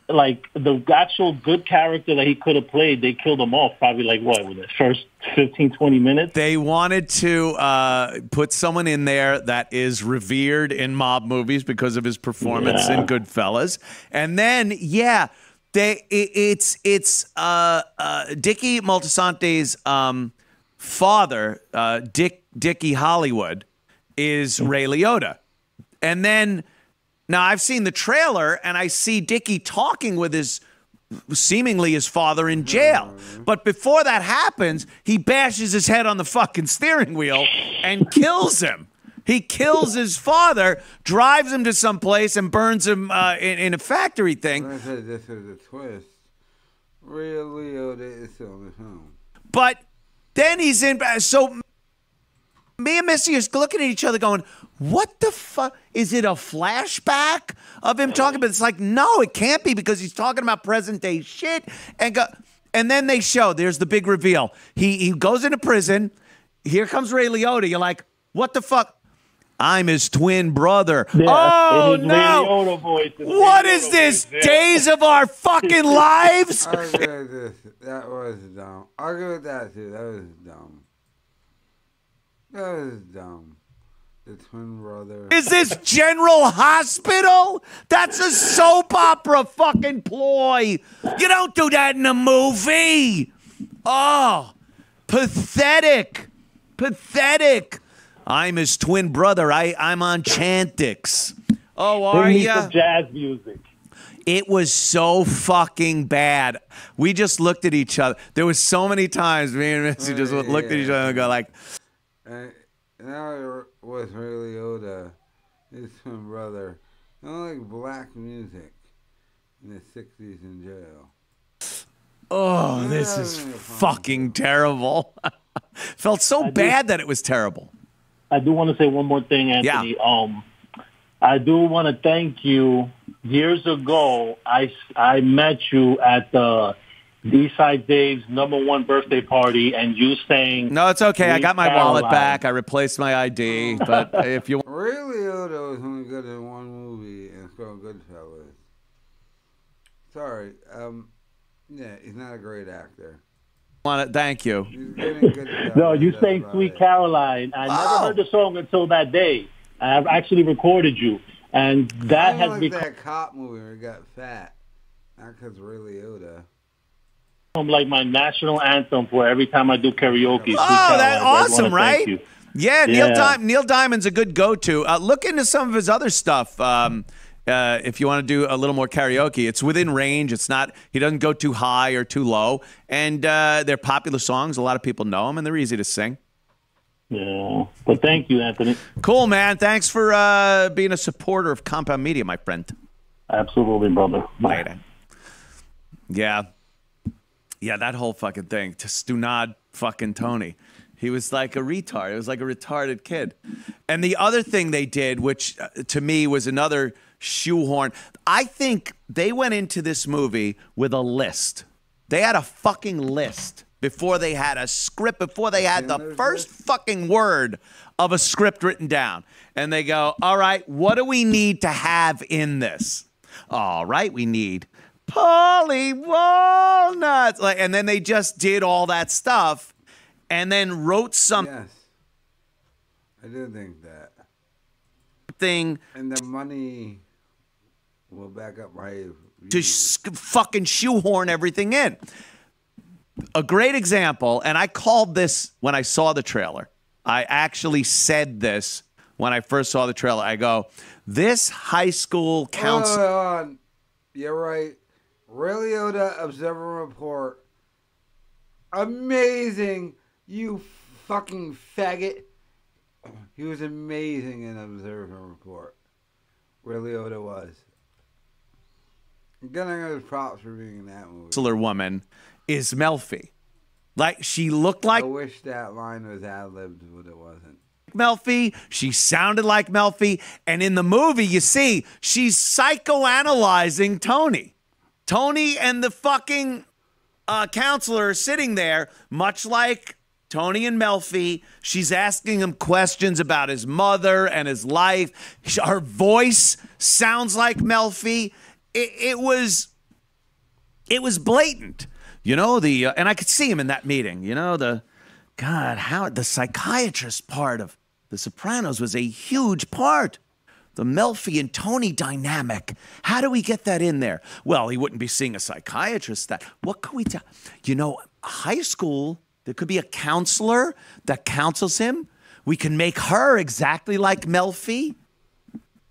like, the actual good character that he could have played, they killed him off probably like what with the first 15, 20 minutes. They wanted to uh, put someone in there that is revered in mob movies because of his performance in Goodfellas, and then yeah, they it, it's it's uh, uh, Dickie Moltisanti's um, father, uh, Dick Dickie Hollywood, is Ray Liotta, and then now I've seen the trailer and I see Dickie talking with his seemingly his father in jail. But before that happens, he bashes his head on the fucking steering wheel and kills him. He kills his father, drives him to some place, and burns him uh, in, in a factory thing. This was a twist. Is still in. But then he's in. So me and Missy are looking at each other, going, "What the fuck? Is it a flashback of him talking?" But it's like, no, it can't be because he's talking about present day shit. And go, And then they show there's the big reveal. He he goes into prison. Here comes Ray Liotta. You're like, what the fuck? I'm his twin brother. Yeah, oh no! Ray voice, his What Liotta is this? voice, yeah. Days of our fucking lives? I'll give this. That was dumb. I'll give it that too. That was dumb. That was dumb. The twin brother. Is this General Hospital? That's a soap opera fucking ploy. You don't do that in a movie. Oh, pathetic. Pathetic. I'm his twin brother. I, I'm on Chantix. Oh, are you? some jazz music. It was so fucking bad. We just looked at each other. There was so many times me and Missy just looked at each other and go like, And now it was Ray Liotta, his twin brother. I don't like black music in the 60s in jail. "Oh, this is fucking terrible." Felt so bad that it was terrible. I do want to say one more thing, Anthony. Yeah. Um, I do want to thank you. Years ago, I, I met you at the Eastside Dave's number one birthday party, and you saying No, it's okay. I got my wallet back. I replaced my ID. But if you Ray Liotta was only good in one movie, and it's called Goodfellas. Sorry, um, yeah, he's not a great actor. want to, thank you. He's good in Goodfellas. No, you that's sang Sweet it. Caroline. I Oh. never heard the song until that day. I've actually recorded you, and that don't has like become that cop movie where he got fat. Not because Ray Liotta. Like my national anthem for every time I do karaoke. Oh, that's So awesome, right? Yeah, Neil, Yeah. Di- Neil Diamond's a good go-to. Uh, look into some of his other stuff. Um, uh, if you want to do a little more karaoke, it's within range. It's not. He doesn't go too high or too low, and uh, they're popular songs. A lot of people know them, and they're easy to sing. Yeah, but thank you, Anthony. Cool, man. Thanks for uh, being a supporter of Compound Media, my friend. Absolutely, brother. Bye. Later. Yeah. Yeah, that whole fucking thing. To Stunad fucking Tony. He was like a retard. It was like a retarded kid. And the other thing they did, which uh, to me was another shoehorn, I think they went into this movie with a list. They had a fucking list before they had a script, before they had the first fucking word of a script written down. And they go, all right, what do we need to have in this? All right, we need Paulie Walnuts. Like, and then they just did all that stuff and then wrote something Yes. I do think that. Thing. And the money will back up my to fucking shoehorn everything in. A great example, and I called this when I saw the trailer. I actually said this when I first saw the trailer. I go, this high school counselor. on. You're right. Ray Liotta, Observe and Report. Amazing. You fucking faggot. He was amazing in Observe and Report. Ray Liotta was. I'm gonna give props for being in that movie. counselor woman is Melfi. Like she looked like I wish that line was ad libbed, but it wasn't. Melfi. She sounded like Melfi. And in the movie, you see, she's psychoanalyzing Tony. Tony and the fucking uh, counselor sitting there, much like Tony and Melfi. She's asking him questions about his mother and his life. Her voice sounds like Melfi. It, it was it was blatant. You know the uh, and I could see him in that meeting. You know the God how the psychiatrist part of The Sopranos was a huge part. The Melfi and Tony dynamic. How do we get that in there? Well, he wouldn't be seeing a psychiatrist. That what could we tell? You know, high school. There could be a counselor that counsels him. We can make her exactly like Melfi.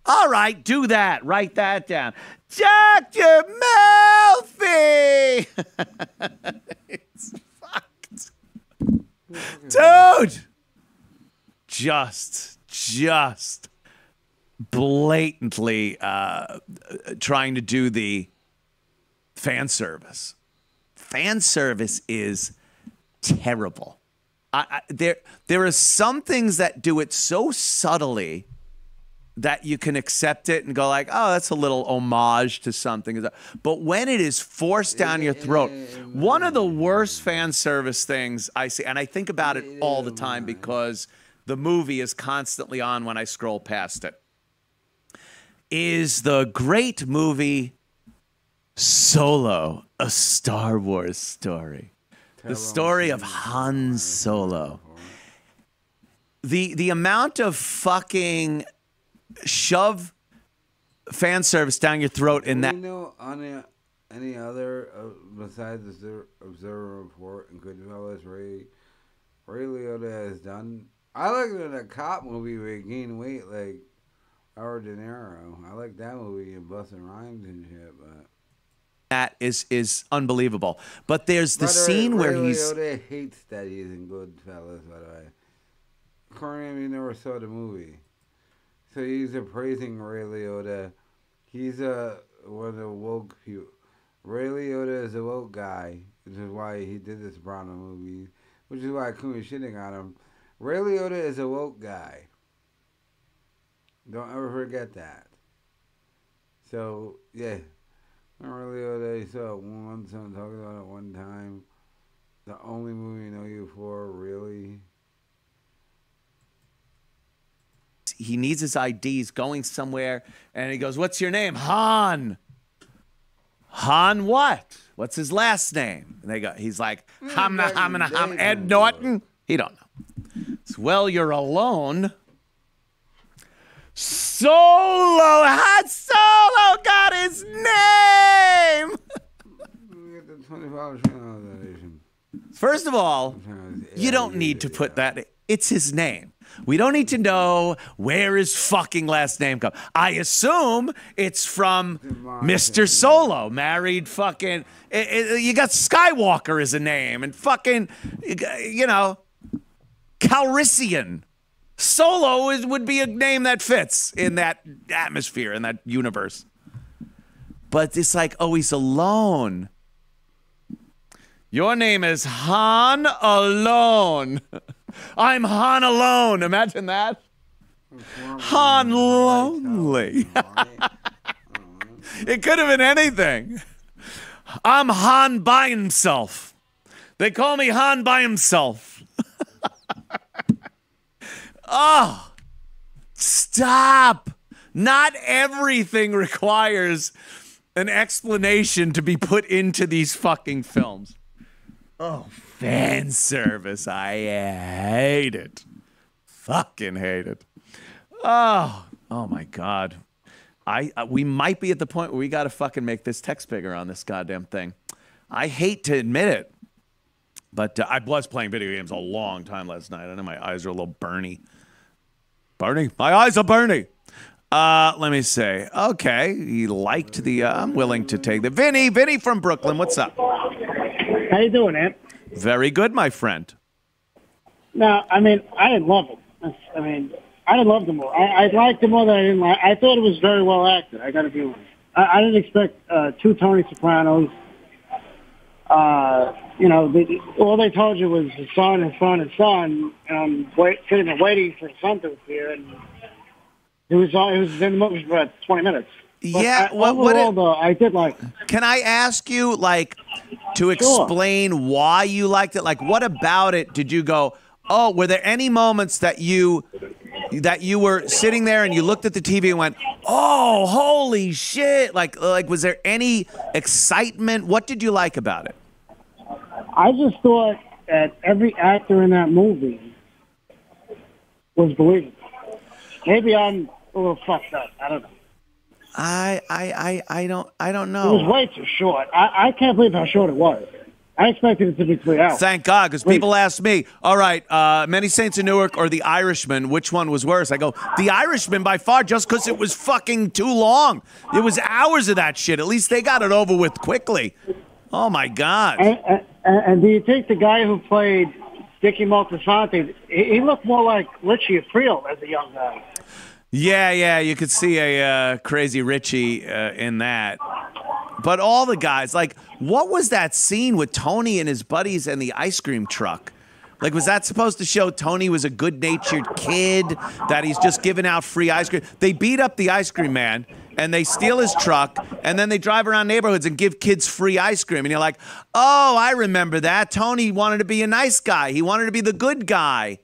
All right, do that. Write that down. Dr. Melfi! it's fucked. Dude! Just, just blatantly uh, trying to do the fan service. Fan service is terrible. I, I, there, there are some things that do it so subtly that you can accept it and go like, oh, that's a little homage to something. But when it is forced down your throat, one of the worst fan service things I see, and I think about it all the time because the movie is constantly on when I scroll past it, is the great movie Solo, a Star Wars story. The story of Han Solo. The the amount of fucking shove fan service down your throat in Do that you know any any other uh, besides the Observe and Report and Goodfellas Ray Ray Liotta has done? I like in a cop movie where he gained weight like Howard De Niro. I like that movie and Bustin' Rhymes and shit, but. that is is unbelievable. But there's the way, scene where Ray he's Liotta hates that he's in Goodfellas, by the way. Corinne, you never saw the movie. So he's appraising Ray Liotta. He's a one of the woke people. Ray Liotta is a woke guy, which is why he did this Browner movie, which is why is shitting on him. Ray Liotta is a woke guy. Don't ever forget that. So yeah, Ray Liotta, he saw it once. I'm talking about it one time. The only movie I know you for, really. he needs his ID. He's going somewhere, and he goes, "What's your name?" Han. Han what? What's his last name? And they go, he's like, Hamna Hamna Ham Ed Norton. He don't know. It's, well, you're alone. Solo Han Solo got his name. First of all, you don't need to put that. It's his name. We don't need to know where his fucking last name comes. I assume it's from Mr. Solo, married fucking. i- i- you got Skywalker as a name, and fucking, you know, Calrissian. Solo is, would be a name that fits in that atmosphere, in that universe. But it's like, oh, he's alone. Your name is Han Alone. I'm Han Alone. Imagine that. Han Lonely. it could have been anything. I'm Han by himself. They call me Han by himself. oh, stop. Not everything requires an explanation to be put into these fucking films. Oh, fan service. I hate it. Fucking hate it. Oh, oh my god. I uh, we might be at the point where we got to fucking make this text bigger on this goddamn thing. I hate to admit it, but uh, I was playing video games a long time last night. I know my eyes are a little burny. Burny? My eyes are burny. Uh, let me say. Okay, he liked the. Uh, I'm willing to take the. Vinny, Vinny from Brooklyn. What's up? How you doing, Ant? Very good, my friend. No, I mean, I didn't love it. I mean, I didn't love the movie. I, I liked it more than I didn't like. I thought it was very well acted. I got to be honest. I, I didn't expect uh, two Tony Sopranos. Uh, you know, they, all they told you was his son, his son, his son. And I'm um, wait, sitting there waiting for son to appear, and it was all. It was in the movie for about 20 minutes. But Yeah, I, what- it- though, I did like. Can I ask you, like, to explain why you liked it? Like, what about it did you go? Oh, were there any moments that you that you were sitting there and you looked at the TV and went, "Oh, holy shit!" Like, like, was there any excitement? What did you like about it? I just thought that every actor in that movie was believable. Maybe I'm a little fucked up. I don't know. I, I, I, I don't, I don't know. It was way too short. I, I can't believe how short it was. I expected it to be three hours. Thank God, because people ask me, all right, uh, Many Saints of Newark or The Irishman, which one was worse? I go, The Irishman by far, just because it was fucking too long. It was hours of that shit. At least they got it over with quickly. Oh my God. And, and, and do you think the guy who played Dickie Moltisanti, he, he looked more like Richie Aprile as a young guy? Yeah, yeah, you could see a uh, crazy Richie uh, in that. But all the guys, like, what was that scene with Tony and his buddies and the ice cream truck? Like, was that supposed to show Tony was a good natured kid, that he's just giving out free ice cream? They beat up the ice cream man and they steal his truck and then they drive around neighborhoods and give kids free ice cream. And you're like, oh, I remember that. Tony wanted to be a nice guy, he wanted to be the good guy.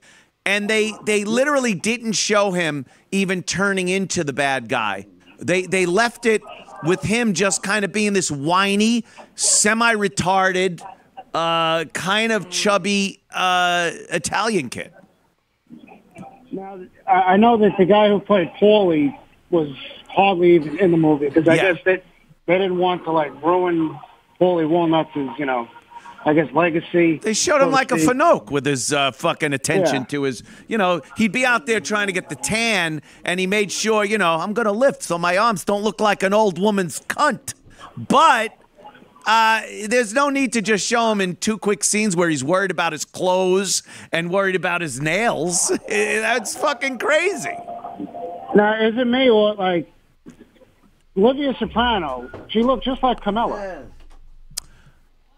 And they, they literally didn't show him even turning into the bad guy. They, they left it with him just kind of being this whiny, semi retarded, uh, kind of chubby uh, Italian kid. Now, I I know that the guy who played Paulie was hardly even in the movie because I Yeah. guess they they didn't want to like ruin Paulie Walnuts' you know, I guess legacy. They showed him like a. Fanuc with his uh, fucking attention Yeah. to his, you know, he'd be out there trying to get the tan, and he made sure, you know, I'm gonna lift so my arms don't look like an old woman's cunt. But uh, there's no need to just show him in two quick scenes where he's worried about his clothes and worried about his nails. That's fucking crazy. Now, is it me or like Olivia Soprano? She looked just like Carmela.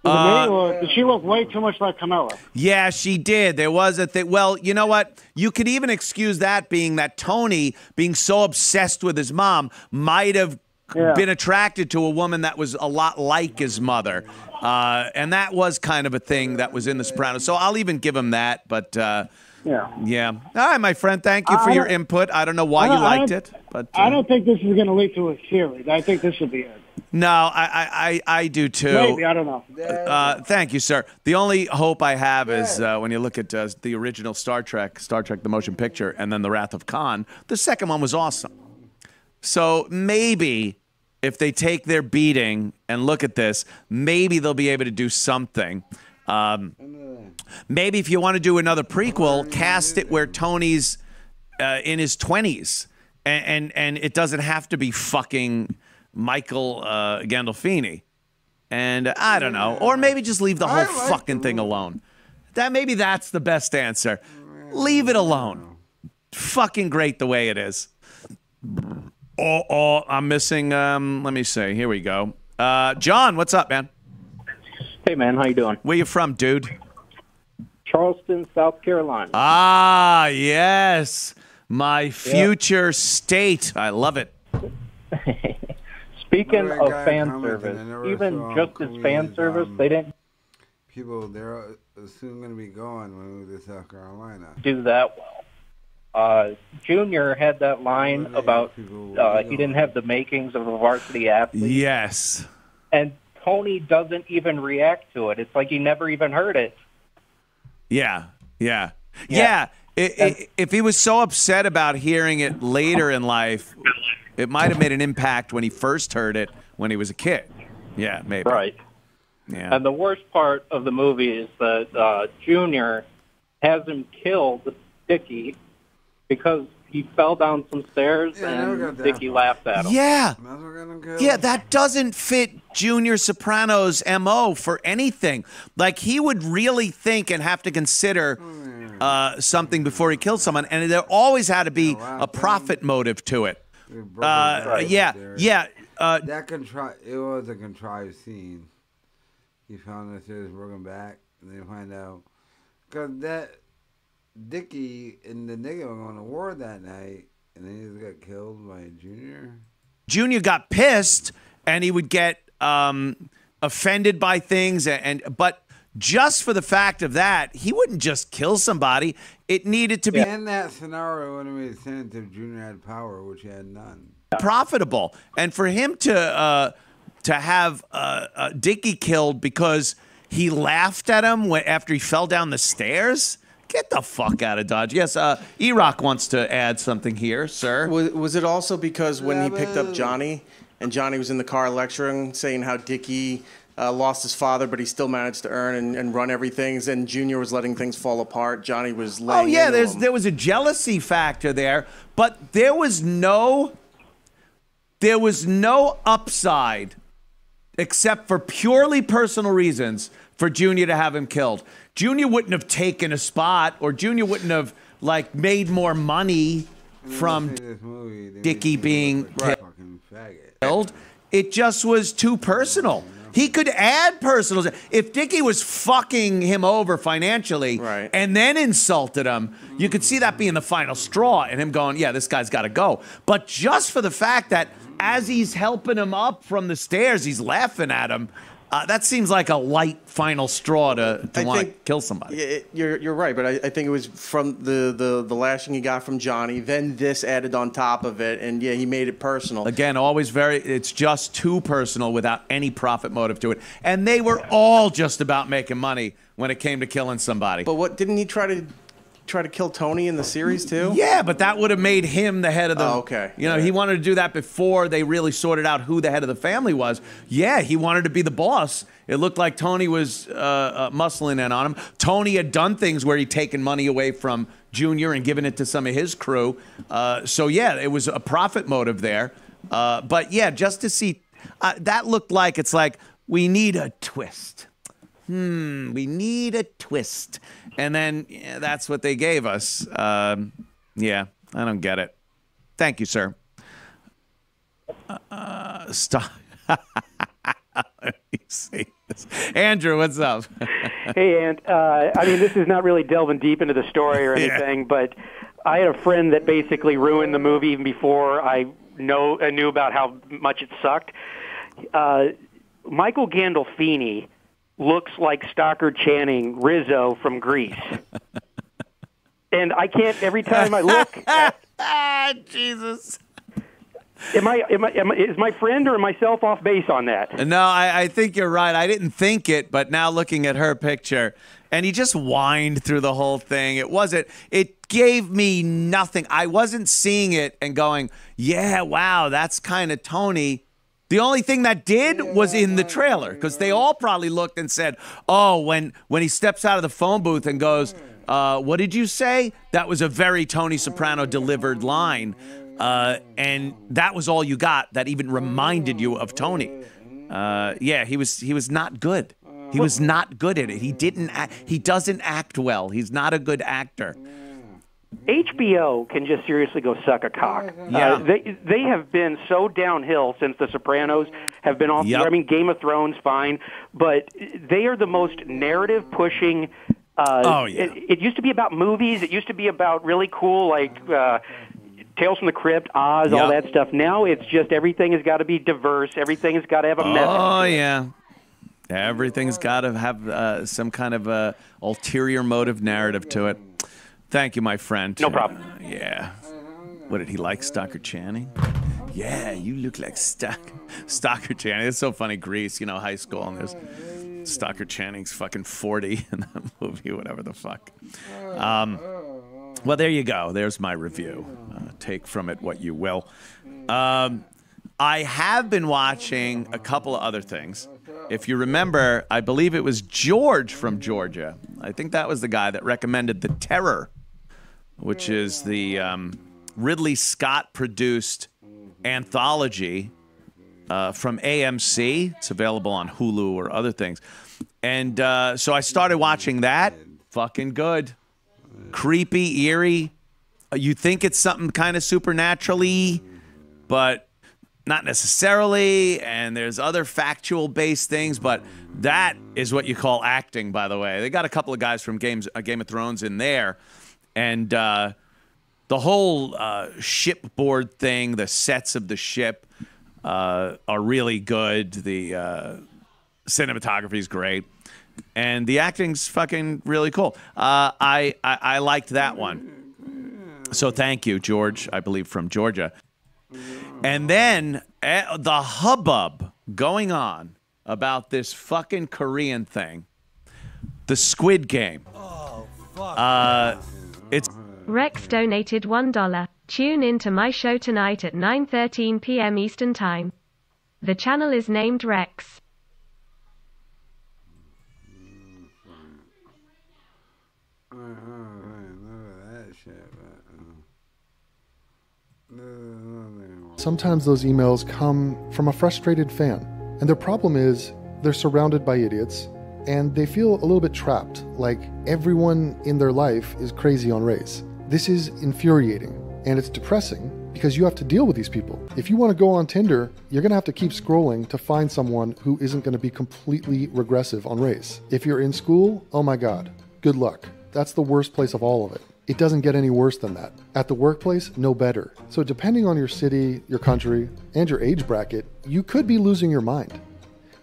Is Uh, or did she look way too much like Carmela? Yeah, she did. There was a thing. Well, you know what? You could even excuse that being that Tony, being so obsessed with his mom, might have Yeah. been attracted to a woman that was a lot like his mother. Uh, and that was kind of a thing that was in The Sopranos. So I'll even give him that. But uh, Yeah. yeah. All right, my friend. Thank you for your input. I don't know why you don't- I liked it, but I uh, don't think this is going to lead to a series. I think this will be it. no, I, I, I, I do too. Maybe I don't know. Uh, thank you, sir. The only hope I have is uh, when you look at uh, the original Star Trek, Star Trek: The Motion Picture, and then The Wrath of Khan. The second one was awesome. So maybe if they take their beating and look at this, maybe they'll be able to do something. Um, maybe if you want to do another prequel, cast it where Tony's uh, in his twenties, and, and and it doesn't have to be fucking Michael uh, Gandolfini. And uh, I don't know, or maybe just leave the whole fucking thing alone. That maybe that's the best answer. Leave it alone. Fucking great the way it is. Oh, oh, I'm missing. Um, let me see. Here we go. Uh, John, what's up, man? Hey man, how you doing? Where you from, dude? Charleston, South Carolina. Ah, yes, my future state. I love it. Speaking of fan service, even just as fan service, um, they didn't People, they're uh, soon going to be going when we move to South Carolina. do that well. Uh, Junior had that line about uh, he didn't have the makings of a varsity athlete, Yes. and Tony doesn't even react to it. It's like he never even heard it. Yeah, yeah, yeah. I- I- if he was so upset about hearing it later in life, it might have made an impact when he first heard it when he was a kid. Yeah, maybe. Right. Yeah. And the worst part of the movie is that uh, Junior has him killed Dickie because he fell down some stairs Yeah, I never got and that Dickie laughed at him. Yeah. Might as well get 'em killed. Yeah, that doesn't fit Junior Soprano's MO for anything. Like, he would really think and have to consider uh, something before he killed someone, and there always had to be a profit motive to it. Uh, yeah, yeah. Uh, that contri- it was a contrived scene. He found the stairs broken back, and they find out because that Dickie and the nigga were going to war that night, and then he just got killed by Junior. Junior got pissed and he would get um, offended by things and, and but just for the fact of that, he wouldn't just kill somebody. It needed to be In that scenario, it would have made sense if Junior had power, which he had none. profitable. And for him to uh, to have uh, uh, Dickie killed because he laughed at him when, after he fell down the stairs. Get the fuck out of Dodge. Yes, uh, E-Rock wants to add something here, sir. Was, was it also because when he picked up Johnny, and Johnny was in the car lecturing, saying how Dickie uh, lost his father, but he still managed to earn and, and run everything, and Junior was letting things fall apart. Johnny was Oh yeah, into there's him. there was a jealousy factor there, but there was no there was no upside except for purely personal reasons for Junior to have him killed. Junior wouldn't have taken a spot or Junior wouldn't have like made more money from This movie, they Dickie being look like a fucking faggot. killed. It just was too personal. He could add personal. If Dickie was fucking him over financially Right. and then insulted him, you could see that being the final straw and him going, yeah, this guy's got to go. But just for the fact that as he's helping him up from the stairs, he's laughing at him. Uh, that seems like a light final straw to, to want to kill somebody. It- you're you're right, but I, I think it was from the, the the lashing he got from Johnny, then this added on top of it, and yeah, he made it personal. Again, always very, it's just too personal without any profit motive to it. And they were all just about making money when it came to killing somebody. But what didn't he try to try to kill Tony in the series too? Yeah, but that would have made him the head of the. Oh, okay. You know, he wanted to do that before they really sorted out who the head of the family was. Yeah, he wanted to be the boss. It looked like Tony was uh, uh, muscling in on him. Tony had done things where he'd taken money away from Junior and given it to some of his crew. Uh, so yeah, it was a profit motive there. Uh, but yeah, just to see uh, that looked like it's like we need a twist. Hmm, we need a twist. And then yeah, that's what they gave us. Um, yeah, I don't get it. Thank you, sir. Uh, stop. Let me see this. Andrew, what's up? hey, Ant. Uh, I mean, this is not really delving deep into the story or Yeah. anything, but I had a friend that basically ruined the movie even before I know I knew about how much it sucked. Uh, Michael Gandolfini looks like Stockard Channing Rizzo from Grease. And I can't every time I look. At, ah, Jesus. Am I, am I, am I? Is my friend or myself off base on that? No, I, I think you're right. I didn't think it, but now looking at her picture, and he just whined through the whole thing. It wasn't, it gave me nothing. I wasn't seeing it and going, yeah, wow, that's kind of Tony. The only thing that did was in the trailer because they all probably looked and said, "Oh, when when he steps out of the phone booth and goes, uh, what did you say?" That was a very Tony Soprano delivered line, uh, and that was all you got that even reminded you of Tony. Uh, yeah, he was he was not good. He was not good at it. He didn't. Act, he doesn't act well. He's not a good actor. HBO can just seriously go suck a cock. Yeah. Uh, they they have been so downhill since The Sopranos have been off. Yep. I mean, Game of Thrones, fine, but they are the most narrative pushing. Uh, Oh, yeah. It, it used to be about movies. It used to be about really cool, like. Uh, Tales from the Crypt, Oz, all that stuff. Now it's just everything has got to be diverse. Everything has got to have a message. Oh yeah, everything's got to have uh, some kind of uh, ulterior motive narrative to it. Thank you, my friend. No problem. Uh, yeah. What did he like, Stockard Channing? Yeah, you look like Stock Stockard Channing. It's so funny, Grease, you know, high school, and there's Stockard Channing's fucking 40 in that movie, whatever the fuck. Um, well, there you go. There's my review. Uh, take from it what you will. Um, I have been watching a couple of other things. If you remember, I believe it was George from Georgia. I think that was the guy that recommended The Terror, which is the um, Ridley Scott produced anthology uh, from AMC. It's available on Hulu or other things. And uh, so I started watching that. Fucking good. Creepy, eerie. Uh, You think it's something kind of supernaturally, but not necessarily. And there's other factual based things, but that is what you call acting, by the way. They got a couple of guys from Games, uh, Game of Thrones in there. And uh, the whole uh, shipboard thing, the sets of the ship uh, are really good. The uh, cinematography is great, and the acting's fucking really cool. Uh, I, I I liked that one. So thank you, George. I believe from Georgia. And then eh, the hubbub going on about this fucking Korean thing, the Squid Game. Oh fuck. It's Rex donated $1. Tune in to my show tonight at 9:13 p.m. Eastern Time. The channel is named Rex. Sometimes those emails come from a frustrated fan, and their problem is they're surrounded by idiots and they feel a little bit trapped, like everyone in their life is crazy on race. This is infuriating and it's depressing because you have to deal with these people. If you want to go on Tinder, you're going to have to keep scrolling to find someone who isn't going to be completely regressive on race. If you're in school, oh my God, good luck. That's the worst place of all of it. It doesn't get any worse than that. At the workplace, no better. So, depending on your city, your country, and your age bracket, you could be losing your mind.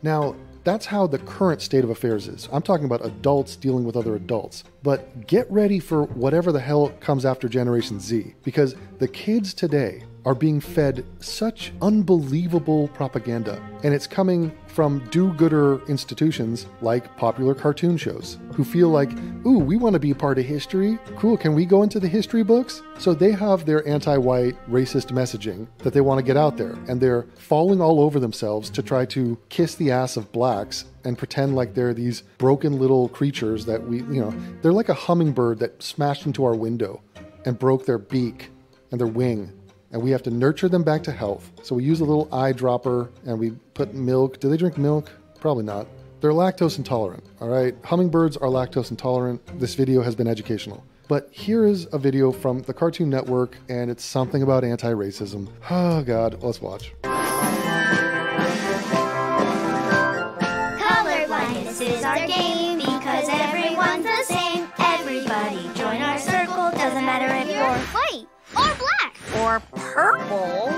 Now, that's how the current state of affairs is. I'm talking about adults dealing with other adults. But get ready for whatever the hell comes after Generation Z, because the kids today are being fed such unbelievable propaganda, and it's coming from do gooder institutions like popular cartoon shows who feel like, ooh, we want to be part of history. Cool, can we go into the history books? So they have their anti white racist messaging that they want to get out there, and they're falling all over themselves to try to kiss the ass of blacks and pretend like they're these broken little creatures that we, you know, they're like a hummingbird that smashed into our window and broke their beak and their wing and we have to nurture them back to health. So we use a little eyedropper and we put milk. Do they drink milk? Probably not. They're lactose intolerant, all right? Hummingbirds are lactose intolerant. This video has been educational. But here is a video from the Cartoon Network, and it's something about anti racism. Oh, God, let's watch. Or purple.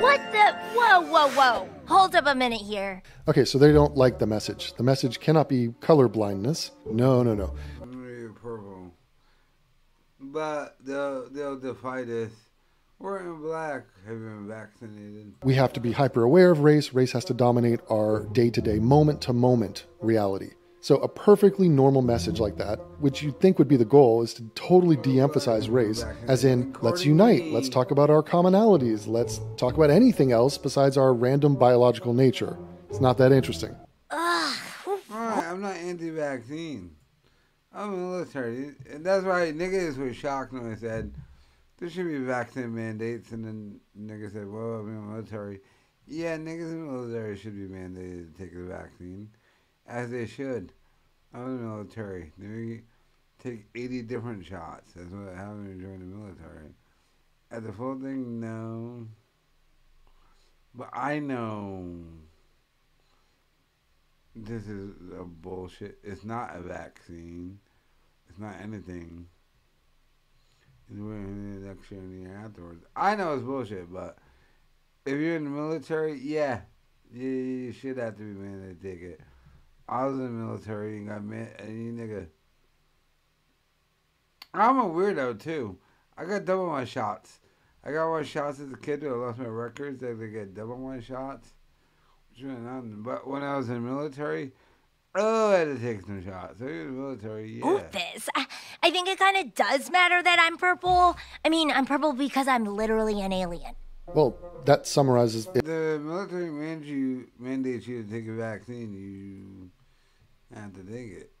What the? Whoa, whoa, whoa. Hold up a minute here. Okay, so they don't like the message. The message cannot be color blindness. No, no, no. Maybe purple. But they'll they'll defy this. We're in black. Have been vaccinated? We have to be hyper aware of race. Race has to dominate our day to day, moment to moment reality. So, a perfectly normal message like that, which you'd think would be the goal, is to totally de emphasize race, as in, let's unite, let's talk about our commonalities, let's talk about anything else besides our random biological nature. It's not that interesting. I'm not anti-vaccine. I'm military, and that's why niggas were shocked when I said there should be vaccine mandates, and then niggas said, "Well, I'm in military." Yeah, niggas in the military should be mandated to take the vaccine, as they should. I'm the military. They take 80 different shots. That's what happened you join the military. At the full thing, no. But I know this is a bullshit. It's not a vaccine. It's not anything. It's when the year and the year afterwards. I know it's bullshit, but if you're in the military, yeah, yeah, you should have to be mandated to take it. I was in the military and got man, and you nigga. I'm a weirdo too. I got double my shots. I got one shots as a kid. I lost my records. They they get double my shots. Which went on. But when I was in the military, oh, I had to take some shots. So in the military, yeah. This. I, I think it kind of does matter that I'm purple. I mean, I'm purple because I'm literally an alien. Well, that summarizes it. The military mandates you, mandates you to take a vaccine. You have to take it.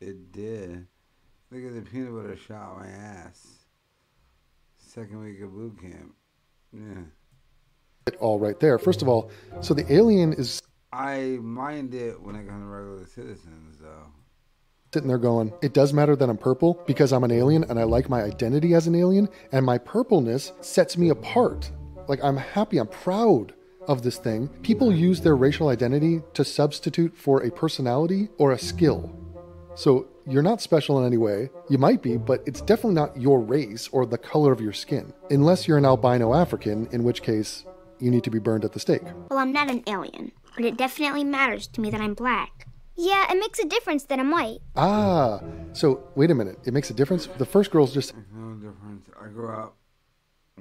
It did. Look at the peanut butter shot my ass. Second week of boot camp. Yeah. it all right there. First of all, so the alien is I mind it when it comes to regular citizens, though. sitting there going, it does matter that I'm purple because I'm an alien and I like my identity as an alien, and my purpleness sets me apart. Like I'm happy, I'm proud of this thing. People use their racial identity to substitute for a personality or a skill. So you're not special in any way. You might be, but it's definitely not your race or the color of your skin. Unless you're an albino African, in which case you need to be burned at the stake. Well, I'm not an alien, but it definitely matters to me that I'm black. Yeah, it makes a difference that I'm white. Ah, so wait a minute. It makes a difference. The first girl's just No difference. I grew up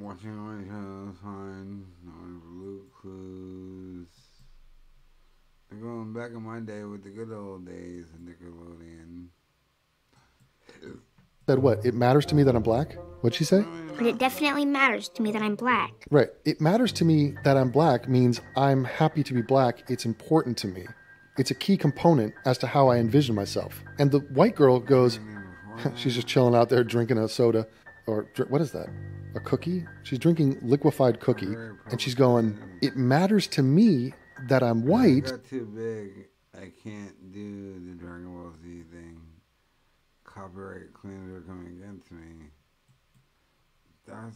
watching my shows, fine, on Blue Clues. And going back in my day with the good old days of Nickelodeon. said what? It matters to me that I'm black? What'd she say? But it definitely matters to me that I'm black. Right. It matters to me that I'm black means I'm happy to be black. It's important to me. It's a key component as to how I envision myself. And the white girl goes, she's just chilling out there drinking a soda. Or dr- what is that? A cookie? She's drinking liquefied cookie. And she's going, it matters to me that I'm When I white. got too big. I can't do the Dragon Ball Z thing. Copyright claims are coming against me. That's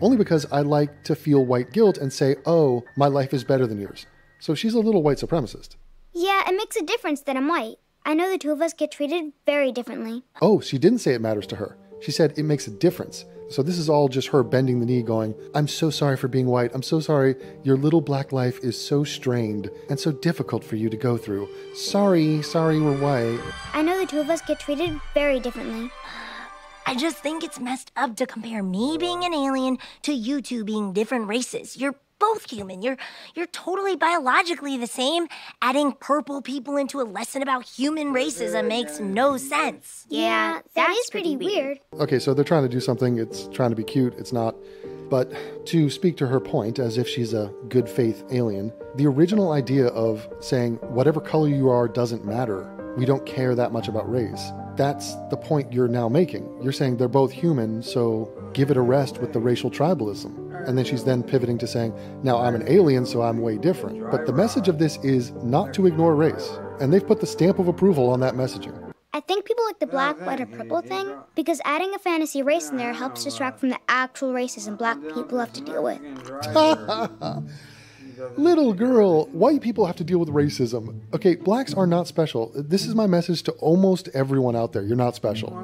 Only because I like to feel white guilt and say, oh, my life is better than yours. So she's a little white supremacist. Yeah, it makes a difference that I'm white. I know the two of us get treated very differently. Oh, she didn't say it matters to her. She said it makes a difference. So this is all just her bending the knee, going, I'm so sorry for being white. I'm so sorry. Your little black life is so strained and so difficult for you to go through. Sorry, sorry, we're white. I know the two of us get treated very differently. I just think it's messed up to compare me being an alien to you two being different races. You're both human. You're you're totally biologically the same. Adding purple people into a lesson about human racism makes no sense. Yeah, that is pretty weird. Okay, so they're trying to do something. It's trying to be cute. It's not. But to speak to her point, as if she's a good faith alien, the original idea of saying whatever color you are doesn't matter, we don't care that much about race, that's the point you're now making. You're saying they're both human, so give it a rest with the racial tribalism. And then she's then pivoting to saying, now I'm an alien, so I'm way different. But the message of this is not to ignore race. And they've put the stamp of approval on that messaging. I think people like the black, white, or purple thing because adding a fantasy race in there helps distract from the actual racism black people have to deal with. Little girl, white people have to deal with racism. Okay, blacks are not special. This is my message to almost everyone out there. You're not special.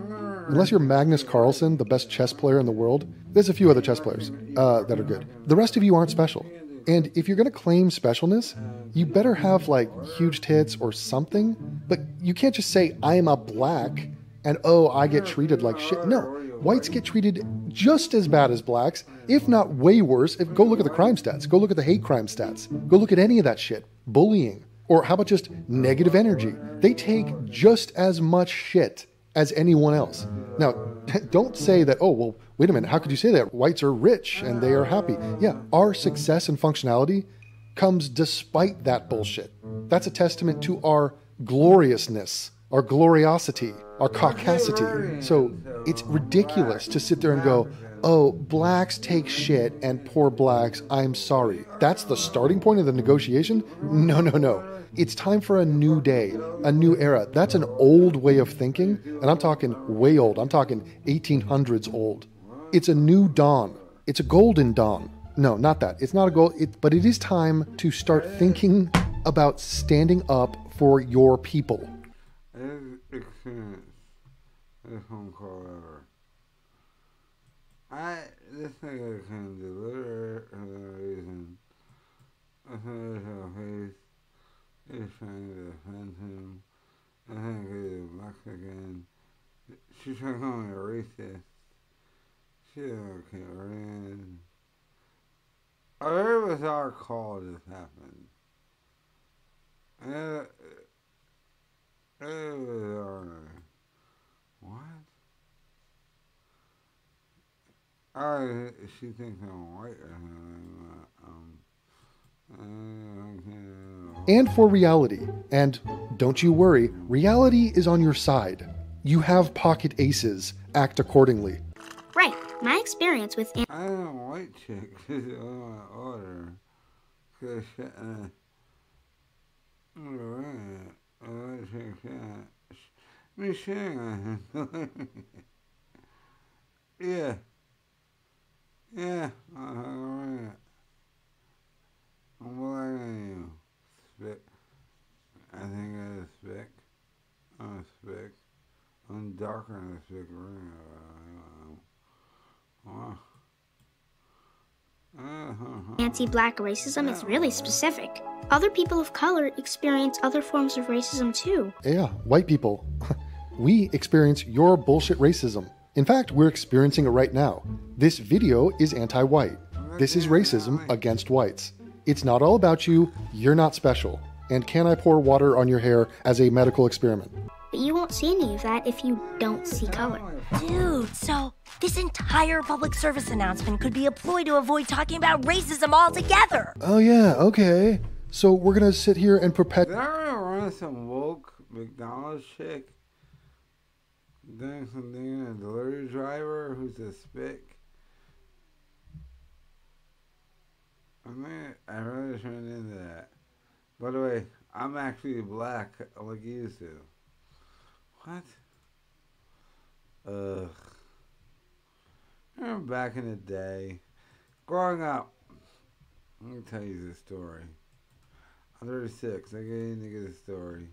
Unless you're Magnus Carlsen, the best chess player in the world, there's a few other chess players uh, that are good. The rest of you aren't special. And if you're going to claim specialness, you better have like huge tits or something. But you can't just say, I'm a black and oh, I get treated like shit. No, whites get treated just as bad as blacks, if not way worse. If, go look at the crime stats, go look at the hate crime stats, go look at any of that shit. Bullying. Or how about just negative energy? They take just as much shit as anyone else. Now, don't say that, oh, well, wait a minute, how could you say that? Whites are rich and they are happy. Yeah, our success and functionality comes despite that bullshit. That's a testament to our gloriousness, our gloriosity, our caucasity. So it's ridiculous to sit there and go, oh, blacks take shit and poor blacks, I'm sorry. That's the starting point of the negotiation? No, no, no. It's time for a new day, a new era. That's an old way of thinking, and I'm talking way old. I'm talking 1800s old. It's a new dawn. It's a golden dawn. No, not that. It's not a gold, it, but it is time to start thinking about standing up for your people. Experience this phone call ever. I this nigga can deliver for no reason. I think her face is trying to defend him. I think he's Mexican. She's trying to call me a racist. She don't care, man. A very bizarre call just happened. And it, it. What? I she thinks I'm white or something. Um, uh, and for reality. And don't you worry, reality is on your side. You have pocket aces. Act accordingly. Right. My experience with an- I don't know white chick is on my order. Cause uh, alright, white yeah. Yeah. Yeah, alright. I'm black than you. Spick. I think it's spick. I'm a spick. I'm darker than a spick ring. Wow. Uh-huh. anti black racism is really specific. Other people of color experience other forms of racism too. Yeah, white people. we experience your bullshit racism. In fact, we're experiencing it right now. This video is anti white. This is racism against whites. It's not all about you, you're not special. And can I pour water on your hair as a medical experiment? But you won't see any of that if you don't see color. Dude, so this entire public service announcement could be a ploy to avoid talking about racism altogether. Oh, yeah, okay. So we're gonna sit here and perpetuate. Did I ever run some woke McDonald's chick? Doing something a delivery driver who's a spick? I mean, I really turned into that. By the way, I'm actually black like you do. What? Ugh. Remember back in the day, growing up. Let me tell you this story. I'm 36. I gave you nigga the story.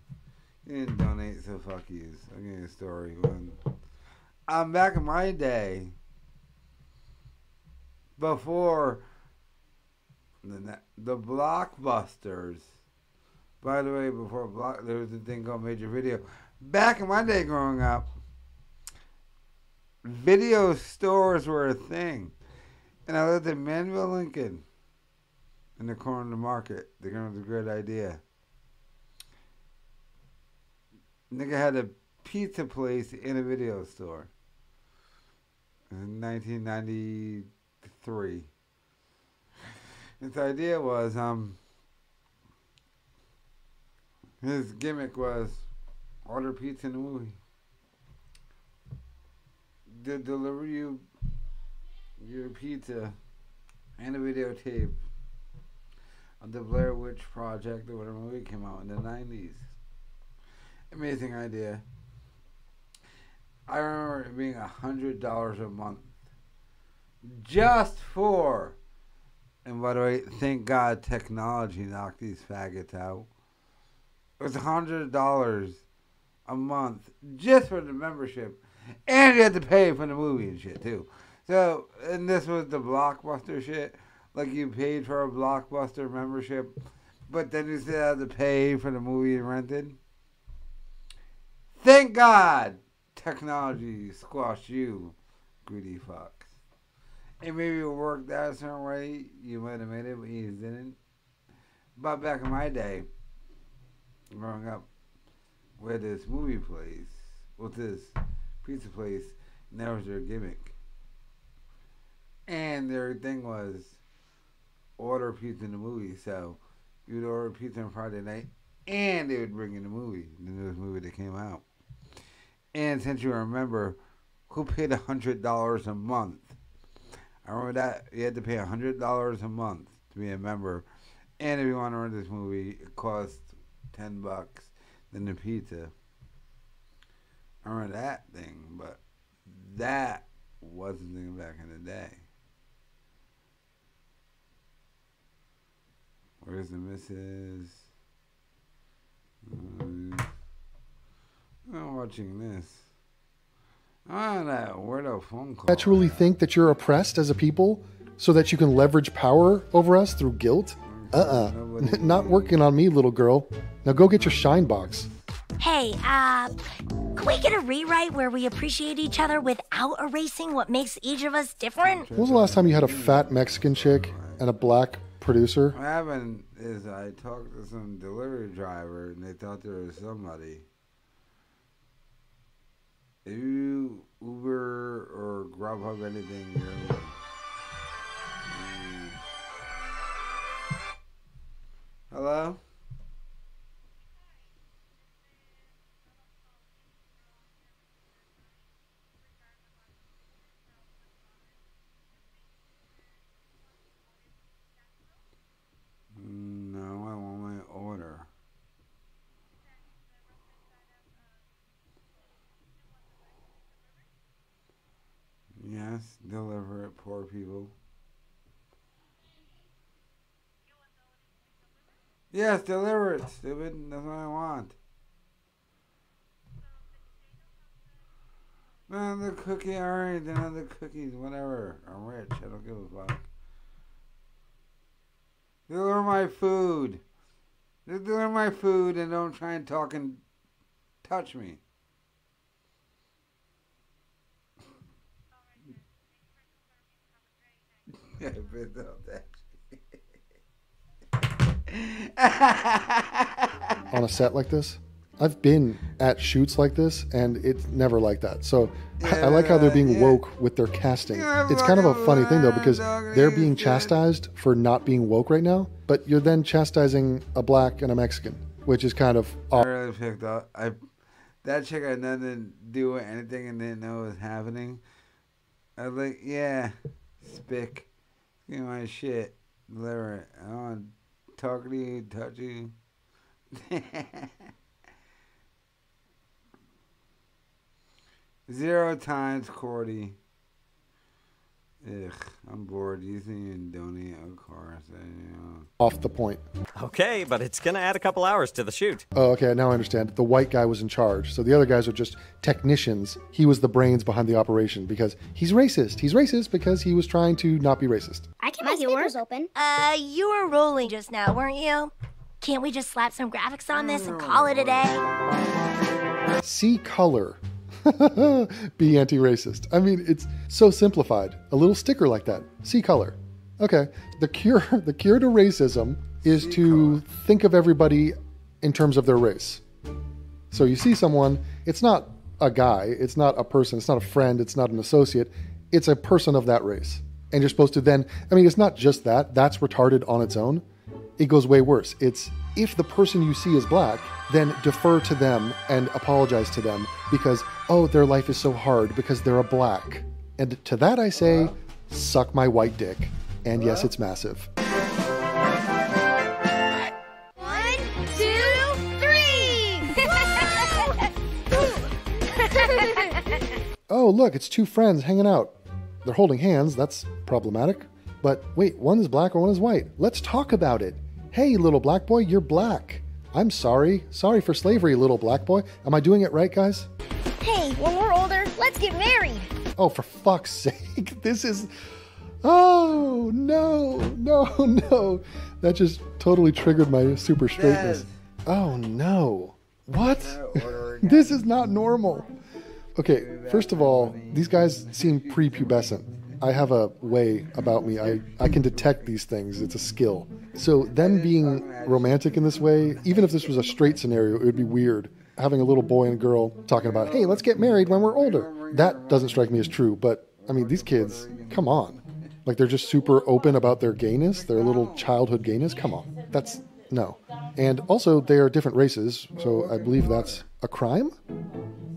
You didn't donate, so fuck you. I'll give you a story. When I'm back in my day, before the the blockbusters. By the way, before block, there was a thing called Major Video. Back in my day, growing up, video stores were a thing, and I lived in Manville, Lincoln, in the corner of the market. They came up with a great idea. Nigga had a pizza place in a video store. In 1993. His idea was, um, his gimmick was order pizza in the movie. They deliver you your pizza and a videotape of the Blair Witch Project or whatever movie came out in the 90s. Amazing idea. I remember it being a hundred dollars a month just for and by the way, thank God technology knocked these faggots out. It was a hundred dollars a month just for the membership, and you had to pay for the movie and shit too. So, and this was the blockbuster shit. Like you paid for a blockbuster membership, but then you still had to pay for the movie you rented. Thank God technology squashed you, greedy fucks. And maybe it worked out a certain way. You might have made it, but you didn't. But back in my day, growing up, where this movie place, with this pizza place, and that was their gimmick. And their thing was order pizza in the movie. So you'd order pizza on Friday night, and they would bring in the movie, the newest movie that came out. And since you remember, who paid a hundred dollars a month? I remember that you had to pay a hundred dollars a month to be a member, and if you want to rent this movie, it cost ten bucks. Then the pizza. I remember that thing, but that wasn't the thing back in the day. Where's the missus? Mm. I'm watching this. Ah, that weirdo phone call. Perpetually think that you're oppressed as a people so that you can leverage power over us through guilt? Uh uh Not working on me, little girl. Now go get your shine box. Hey, uh, can we get a rewrite where we appreciate each other without erasing what makes each of us different? When was the last time you had a fat Mexican chick and a black producer? What happened is I talked to some delivery driver and they thought there was somebody. If you Uber or Grubhub anything, you're. Hello? No, I want my order. Yes, deliver it, poor people. Yes, deliver it, stupid. That's what I want. Man, the cookie, alright, the cookies, whatever. I'm rich, I don't give a fuck. Deliver my food. Just deliver my food and don't try and talk and touch me. But don't touch on a set like this. I've been at shoots like this, and it's never like that. So I I like how they're being woke with their casting. It's kind of a funny thing though because they're being chastised for not being woke right now, but you're then chastising a black and a Mexican, which is kind of I really picked up. I that chick had nothing to do with anything and didn't know what was happening. I was like, yeah, spick, give me my shit, deliver it. I don't want to talk to you, touch you. Zero times Cordy. Ugh, I'm bored. You think you can donate a car? Say, you know. Off the point. Okay, but it's gonna add a couple hours to the shoot. Oh, okay. Now I understand. The white guy was in charge. So the other guys are just technicians. He was the brains behind the operation because he's racist. He's racist because he was trying to not be racist. I can make it work. open. Uh, you were rolling just now, weren't you? Can't we just slap some graphics on this and call it a day? See color. be anti-racist. I mean, it's so simplified. A little sticker like that. See color. Okay. The cure the cure to racism is to think of everybody in terms of their race. So you see someone, it's not a guy, it's not a person, it's not a friend, it's not an associate, it's a person of that race. And you're supposed to then, I mean, it's not just that, that's retarded on its own. It goes way worse. It's if the person you see is black, then defer to them and apologize to them because, oh, their life is so hard because they're a black. And to that I say, suck my white dick. And yes, it's massive. One, two, three! Oh, look, it's two friends hanging out. They're holding hands, that's problematic. But wait, one is black or one is white. Let's talk about it. Hey, little black boy, you're black. I'm sorry. Sorry for slavery, little black boy. Am I doing it right, guys? hey, when we're older, let's get married. Oh, for fuck's sake. This is. Oh, no, no, no. That just totally triggered my super straightness. Oh, no. What? this is not normal. Okay, first of all, these guys seem prepubescent. I have a way about me. I, I can detect these things. It's a skill. So, them being romantic in this way, even if this was a straight scenario, it would be weird. Having a little boy and girl talking about, hey, let's get married when we're older. That doesn't strike me as true. But, I mean, these kids, come on. Like, they're just super open about their gayness, their little childhood gayness. Come on. That's no. And also, they are different races. So, I believe that's a crime.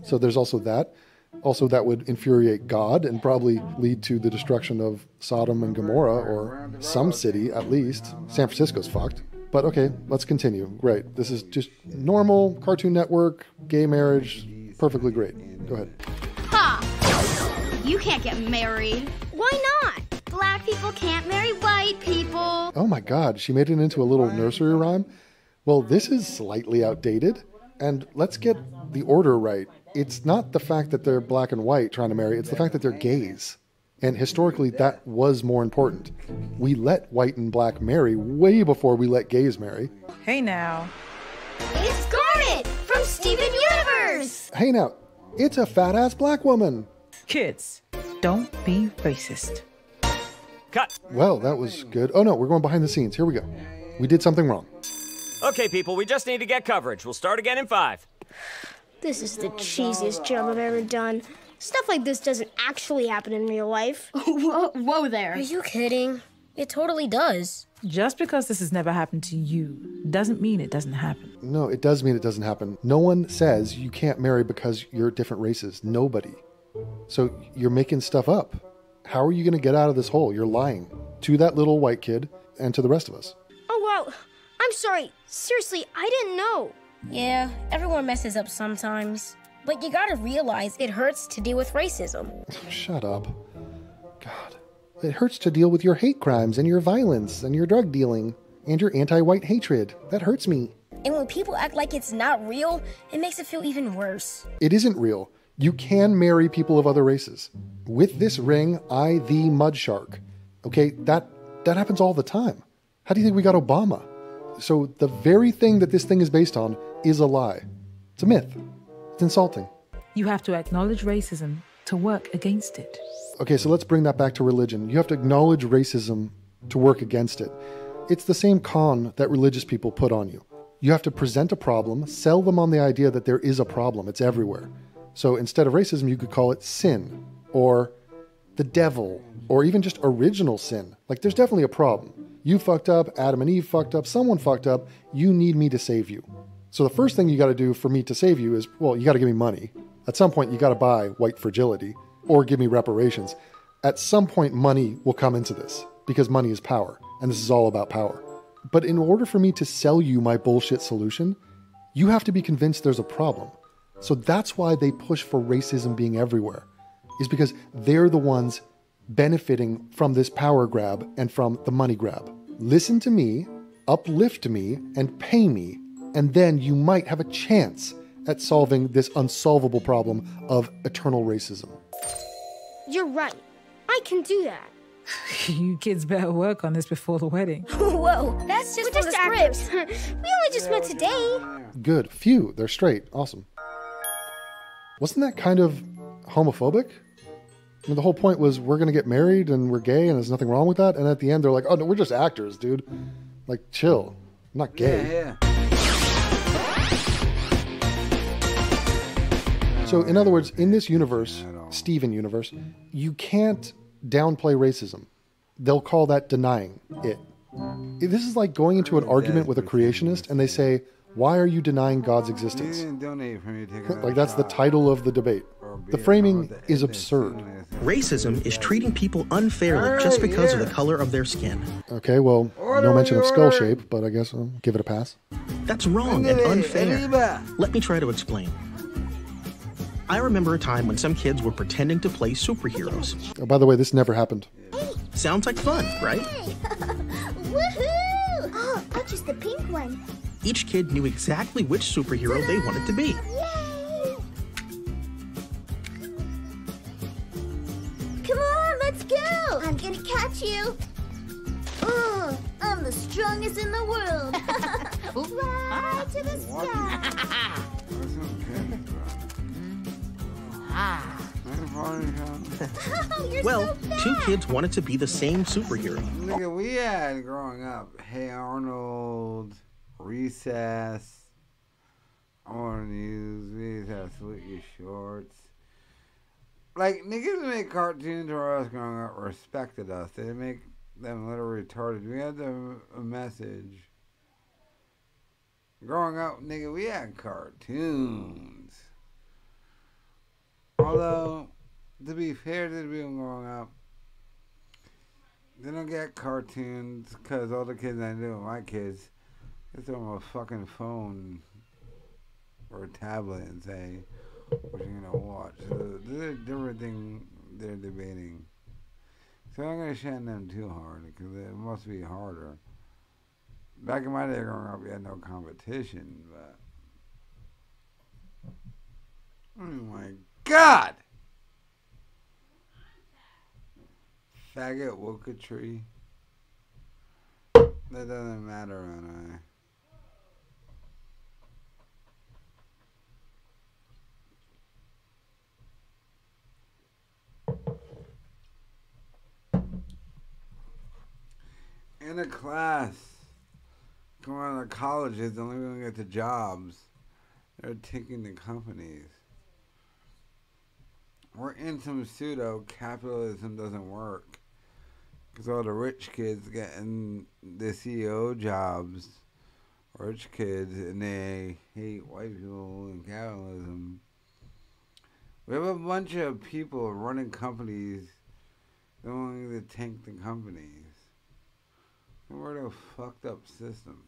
So, there's also that. Also, that would infuriate God and probably lead to the destruction of Sodom and Gomorrah, or some city at least. San Francisco's fucked. But okay, let's continue. Great. This is just normal Cartoon Network, gay marriage, perfectly great. Go ahead. Ha! You can't get married. Why not? Black people can't marry white people. Oh my god, she made it into a little nursery rhyme? Well, this is slightly outdated. And let's get the order right. It's not the fact that they're black and white trying to marry, it's the fact that they're gays. And historically, that was more important. We let white and black marry way before we let gays marry. Hey now. It's Garnet from Steven Universe. Hey now, it's a fat ass black woman. Kids, don't be racist. Cut. Well, that was good. Oh no, we're going behind the scenes. Here we go. We did something wrong. Okay, people, we just need to get coverage. We'll start again in five. This is the cheesiest job I've ever done. Stuff like this doesn't actually happen in real life. whoa, whoa there. Are you kidding? It totally does. Just because this has never happened to you doesn't mean it doesn't happen. No, it does mean it doesn't happen. No one says you can't marry because you're different races. Nobody. So you're making stuff up. How are you going to get out of this hole? You're lying to that little white kid and to the rest of us. Oh, wow. I'm sorry. Seriously, I didn't know. Yeah, everyone messes up sometimes. But you gotta realize it hurts to deal with racism. Shut up. God. It hurts to deal with your hate crimes and your violence and your drug dealing and your anti white hatred. That hurts me. And when people act like it's not real, it makes it feel even worse. It isn't real. You can marry people of other races. With this ring, I the mud shark. Okay, that that happens all the time. How do you think we got Obama? So the very thing that this thing is based on is a lie. It's a myth. It's insulting. You have to acknowledge racism to work against it. Okay, so let's bring that back to religion. You have to acknowledge racism to work against it. It's the same con that religious people put on you. You have to present a problem, sell them on the idea that there is a problem, it's everywhere. So instead of racism, you could call it sin, or the devil, or even just original sin. Like, there's definitely a problem. You fucked up, Adam and Eve fucked up, someone fucked up, you need me to save you. So the first thing you got to do for me to save you is, well, you got to give me money. At some point, you got to buy white fragility or give me reparations. At some point, money will come into this because money is power, and this is all about power. But in order for me to sell you my bullshit solution, you have to be convinced there's a problem. So that's why they push for racism being everywhere, is because they're the ones benefiting from this power grab and from the money grab. Listen to me, uplift me, and pay me, and then you might have a chance at solving this unsolvable problem of eternal racism. You're right. I can do that. you kids better work on this before the wedding. Whoa, that's just We're just actors. we only just met today. Good. Phew, they're straight. Awesome. Wasn't that kind of homophobic? I mean, the whole point was we're going to get married and we're gay and there's nothing wrong with that. And at the end, they're like, oh, no, we're just actors, dude. Like, chill. I'm not gay. Yeah, So, in other words, in this universe, Steven universe, you can't downplay racism. They'll call that denying it. This is like going into an argument with a creationist and they say, Why are you denying God's existence? didn't donate for me to take another Like, that's the title of the debate. The framing is absurd. Racism is treating people unfairly just because of the color of their skin. Okay, well, no mention of skull shape, but I guess I'll give it a pass. That's wrong and unfair. Let me try to explain. I remember a time when some kids were pretending to play superheroes. Oh, by the way, this never happened. Sounds like fun, right? Woohoo! Oh, I'll choose the pink one. Each kid knew exactly which superhero they wanted to be. Come on, let's go! I'm gonna catch you. Oh, I'm the strongest in the world. Fly to the sky. You're ah. Well, so two kids wanted to be the same superhero. Nigga, we had growing up. Hey Arnold, Recess, Orange News. We used to Sweetie Shorts. Like niggas that make cartoons or us growing up respected us. They didn't make them little retarded. We had the a message. Growing up, nigga, we had cartoons. Although, to be fair to the people growing up, they don't get cartoons because all the kids I knew, my kids, they throw them a fucking phone or a tablet and say, what are you gonna watch? So there's a different thing they're debating. So I'm gonna shame them too hard because it must be harder. Back in my day growing up, we had no competition, but. My god! Faggot woke a tree. That doesn't matter anyway. In a class, going to colleges, only going to get the jobs, they're taking the companies. We're in some pseudo capitalism doesn't work because all the rich kids getting the CEO jobs, rich kids, and they hate white people and capitalism. We have a bunch of people running companies going to tank the companies. We're a fucked up system.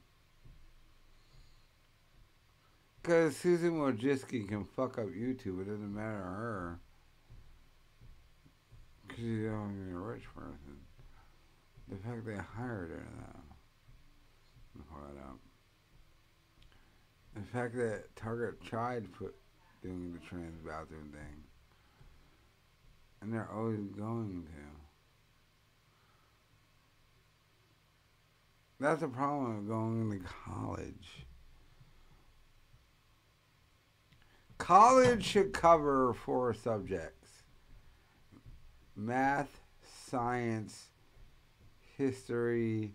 Because Susan Wojcicki can fuck up YouTube, it doesn't matter to her. Because she's only a rich person. The fact they hired her, though. Hold up. The fact that Target tried put doing the trans bathroom thing. And they're always going to. That's the problem of going to college. College should cover four subjects math, science, history,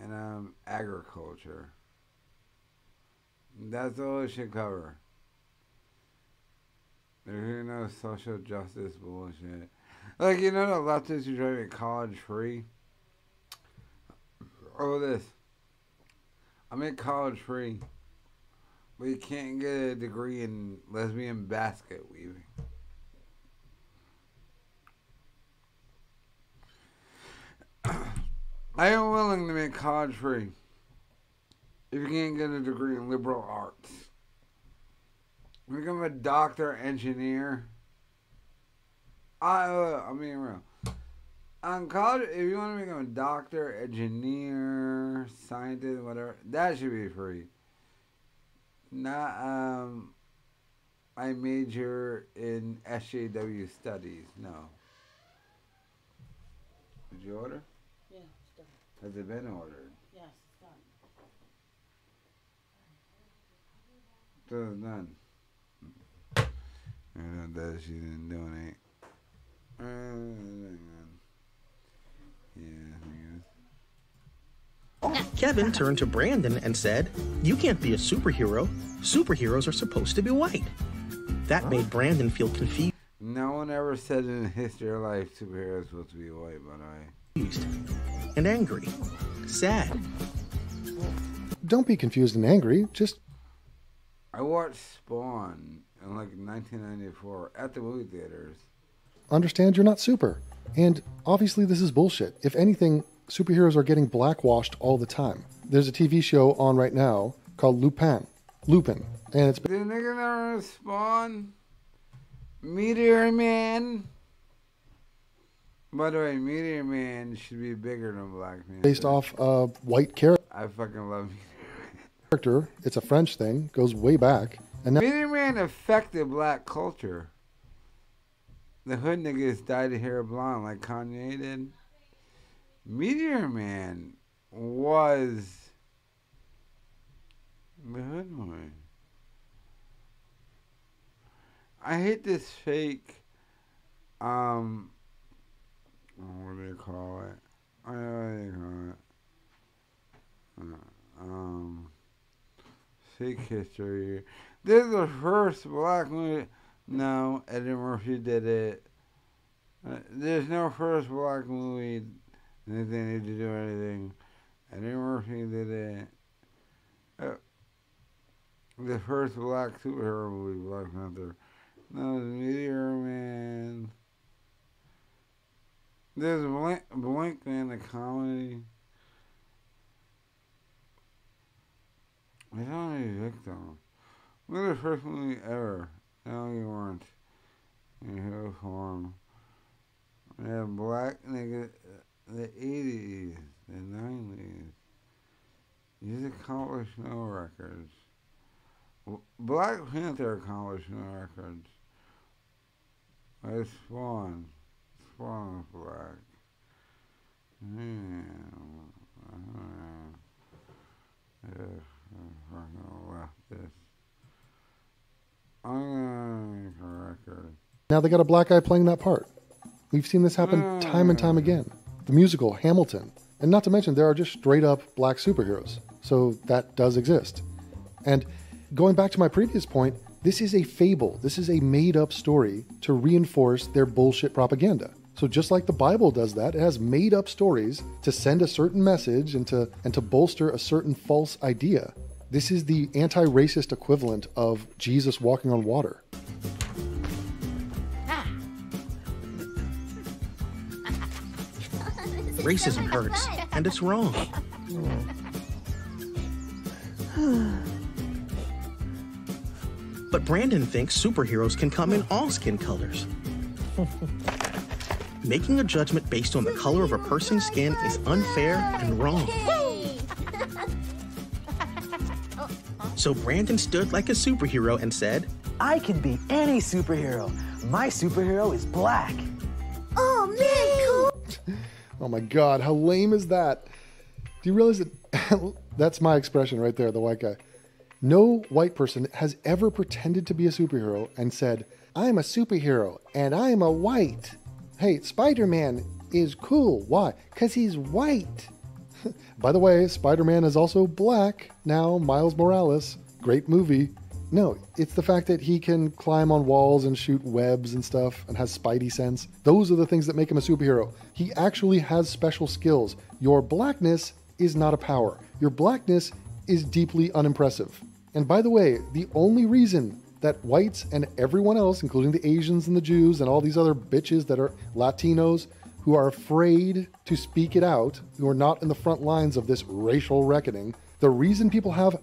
and um, agriculture. That's all it should cover. There's no social justice bullshit. Like, you know, the leftists who try to college free? Oh, this. I make college free, but you can't get a degree in lesbian basket weaving. I am willing to make college free if you can't get a degree in liberal arts. Become a doctor, engineer. I, uh, I mean, real. On college, if you want to become a doctor, engineer, scientist, whatever, that should be free. Not um, I major in SJW studies. No. Did you order? Yeah, it's done. Has it been ordered? Yes, it's done. So it's done. I know that she didn't donate. Uh, yeah, I guess. Kevin turned to Brandon and said, You can't be a superhero. Superheroes are supposed to be white. That made Brandon feel confused No one ever said in the history of life superheroes are supposed to be white, by the way. And angry. Sad. Don't be confused and angry. Just I watched Spawn in like 1994 at the movie theaters. understand you're not super. And obviously, this is bullshit. If anything, superheroes are getting blackwashed all the time. There's a TV show on right now called Lupin. Lupin. And it's The nigga never Spawn, Meteor Man. By the way, Meteor Man should be bigger than Black Man. based off a white char- I fucking love Meteor character. It's a French thing, goes way back. And now Meteor Man affected black culture. The hood niggas dyed their hair blonde like Kanye did. Meteor Man was the hood. I hate this fake, um, what do you call it? I don't know what they call it. Uh, um, history. This is the first black movie. No, Eddie Murphy did it. Uh, there's no first black movie that they need to do anything. Eddie Murphy did it. Uh, the first black superhero movie, Black Panther. No, Meteor Man. There's Blink, Man, in the comedy. It's only victim. Look at the first movie ever. No, you weren't. In hero form. We black nigga, the 80s, the 90s. He's accomplished no records. Black Panther accomplished no records. I Spawn. Spawn was black. Yeah. I don't know. Yeah, I fucking left this. I'm gonna make a now they got a black guy playing that part. We've seen this happen time and time again. The musical Hamilton. And not to mention, there are just straight up black superheroes. So that does exist. And going back to my previous point, this is a fable. This is a made up story to reinforce their bullshit propaganda. So just like the Bible does that, it has made up stories to send a certain message and to and to bolster a certain false idea. This is the anti-racist equivalent of Jesus walking on water. Racism hurts, and it's wrong. But Brandon thinks superheroes can come in all skin colors. Making a judgment based on the color of a person's skin is unfair and wrong. So Brandon stood like a superhero and said, I can be any superhero. My superhero is black. Oh man, Oh my god, how lame is that? Do you realize that that's my expression right there, the white guy? No white person has ever pretended to be a superhero and said, I'm a superhero and I'm a white. Hey, Spider Man is cool. Why? Because he's white. By the way, Spider Man is also black now, Miles Morales. Great movie. No, it's the fact that he can climb on walls and shoot webs and stuff and has spidey sense. Those are the things that make him a superhero. He actually has special skills. Your blackness is not a power. Your blackness is deeply unimpressive. And by the way, the only reason that whites and everyone else, including the Asians and the Jews and all these other bitches that are Latinos, who are afraid to speak it out, who are not in the front lines of this racial reckoning, the reason people have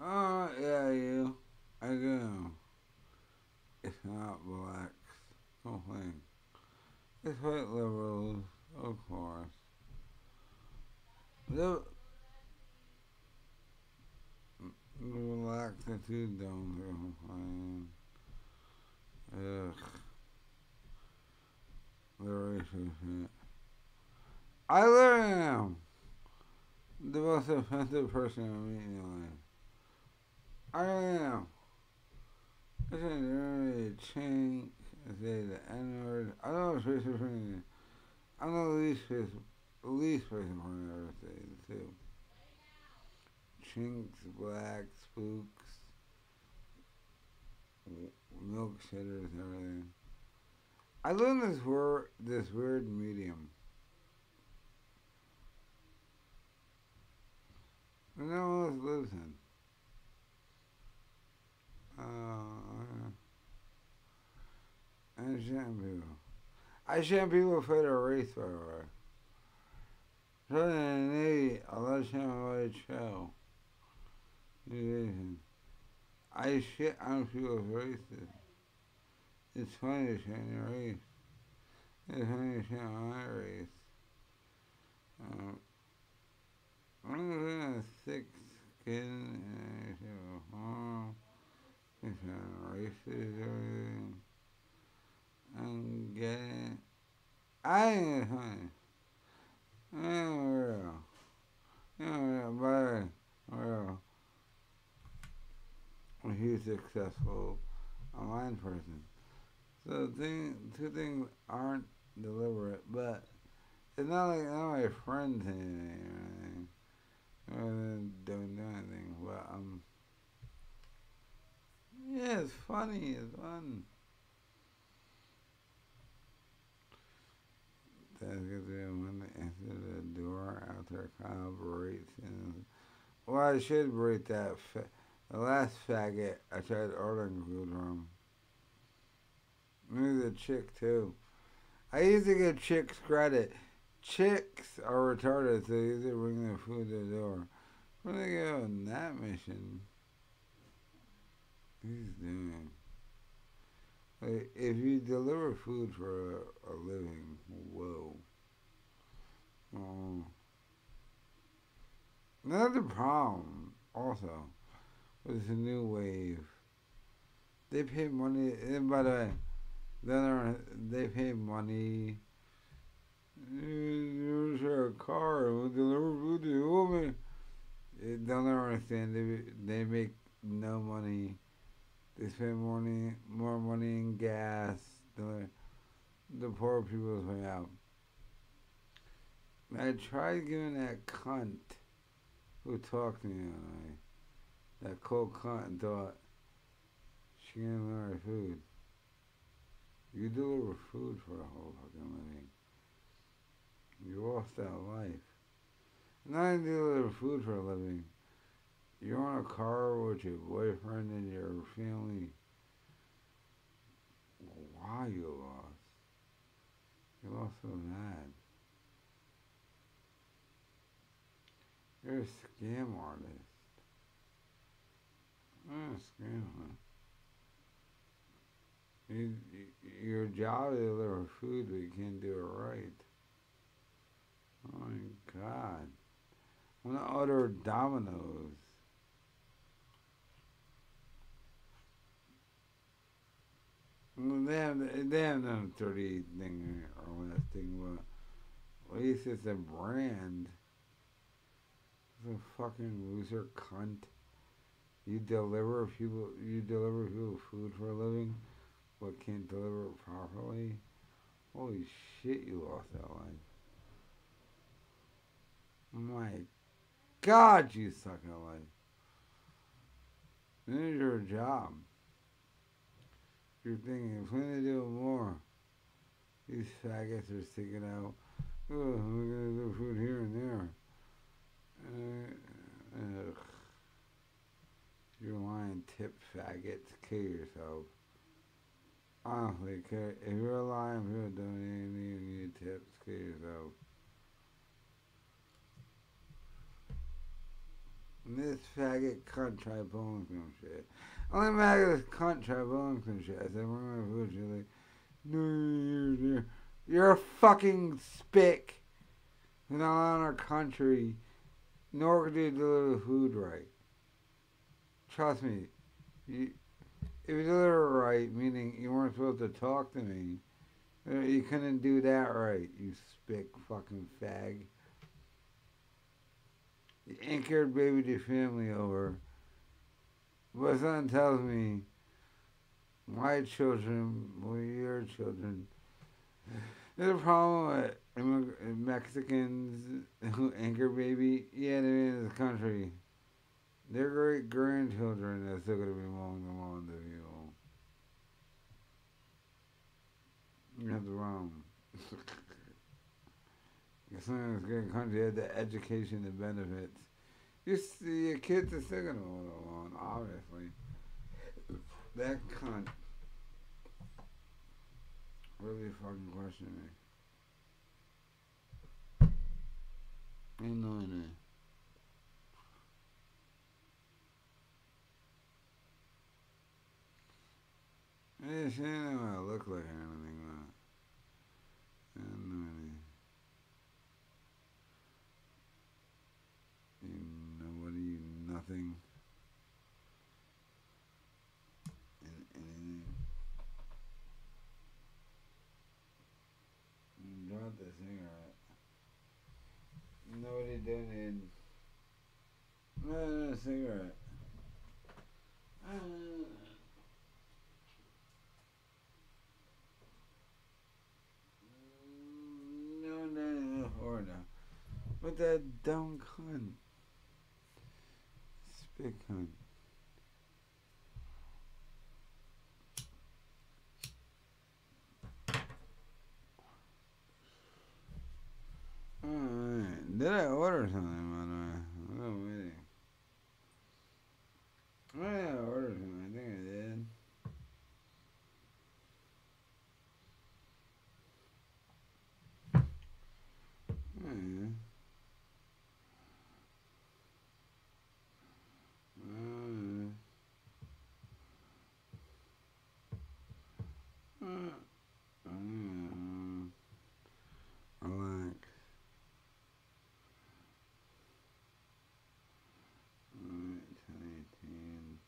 Oh, yeah, you. I go. Not blacks. Complain. Oh, it's white liberals, of course. The relax that you don't complain. Ugh. The racist shit. I literally am the most offensive person I meet in life. I really am. I say the chink. I say the N word. I don't know it's racist for me. I'm the least racist, least person I ever say too. Chinks, black, spooks, milk shitters, and everything. I in this word, this weird medium. that No one lives in. Uh, and people. I sham people for their race, by the way. So then they, I let sham show. I shit on people's races. It's funny to your race. It's funny to my race. Um, I'm gonna thick skin and I shit I'm. I think it's funny. Yeah. Yeah. But, a huge successful online person. So thing, two things aren't deliberate, but it's not like not my friends anything or anything. Or don't do anything, but I'm. um, yeah, it's funny, it's fun. When the door after collaboration. Well, I should break that. The last faggot I tried ordering food from. Maybe the chick too. I used to give chicks credit. Chicks are retarded, so they usually bring their food to the door. Where they go on that mission? He's doing. If you deliver food for a, a living, whoa. Um, another problem, also with the new wave. They pay money, and by the way, then they pay money. There's a car will deliver food to the woman. They don't understand. They they make no money. They spend money, more money in gas. The the poor people's way out. I tried giving that cunt who talked to me tonight that cold cunt thought she gonna deliver food. You deliver food for a whole fucking living. You lost that life. Not deliver food for a living, you're on a car with your boyfriend and your family. Why you lost? You lost so bad. You're a scam artist. Oh, scam. You, your job is deliver food, but you can't do it right. Oh my God. I'm gonna order Domino's. They have they have no thirty thing or less thing, but at least it's a brand. It's a fucking loser cunt. You deliver people. You deliver people food for a living, but can't deliver it properly. Holy shit! You lost that life. My God, you suck at life. This is your job. You're thinking, need to do more, these faggots are sticking out. Oh, we're gonna do food here and there. Uh, ugh. You're lying tip faggots. Kill yourself. Honestly, if you're lying, if you're doing anything, you need tips. Kill yourself. And This faggot cunt try bowling some shit. Only matter this cunt bowling some shit. I said, gonna food you like, no, you're, you're, you're a fucking spick. You're not on our country. Nor could you deliver food right. Trust me. You, if you deliver right, meaning you weren't supposed to talk to me, you couldn't do that right, you spick fucking fag. You anchored baby to family over. But son tells me my children were your children. There's a problem with Mexicans who anchor baby. Yeah, they're in this country. Their great grandchildren are still going to be among the ones of you. That's wrong. As soon as great country had the education and benefits. You see, kids are still gonna along, obviously. That cunt really fucking questioned eh? me. Ain't no idea. Eh? Yeah, she didn't know what I look like or anything, though. I had no idea. You nobody, you nothing. And anything. You dropped the cigarette. Nobody donated. No, no, cigarette. Uh, No, no, no, or no. But that dumb cunt. Spit cunt. Alright. Did I order something, by the way? I'm waiting. Oh, yeah, I ordered something. I think I did. Oh, yeah. Oh, yeah. Uh, uh, relax. Alright, 1018.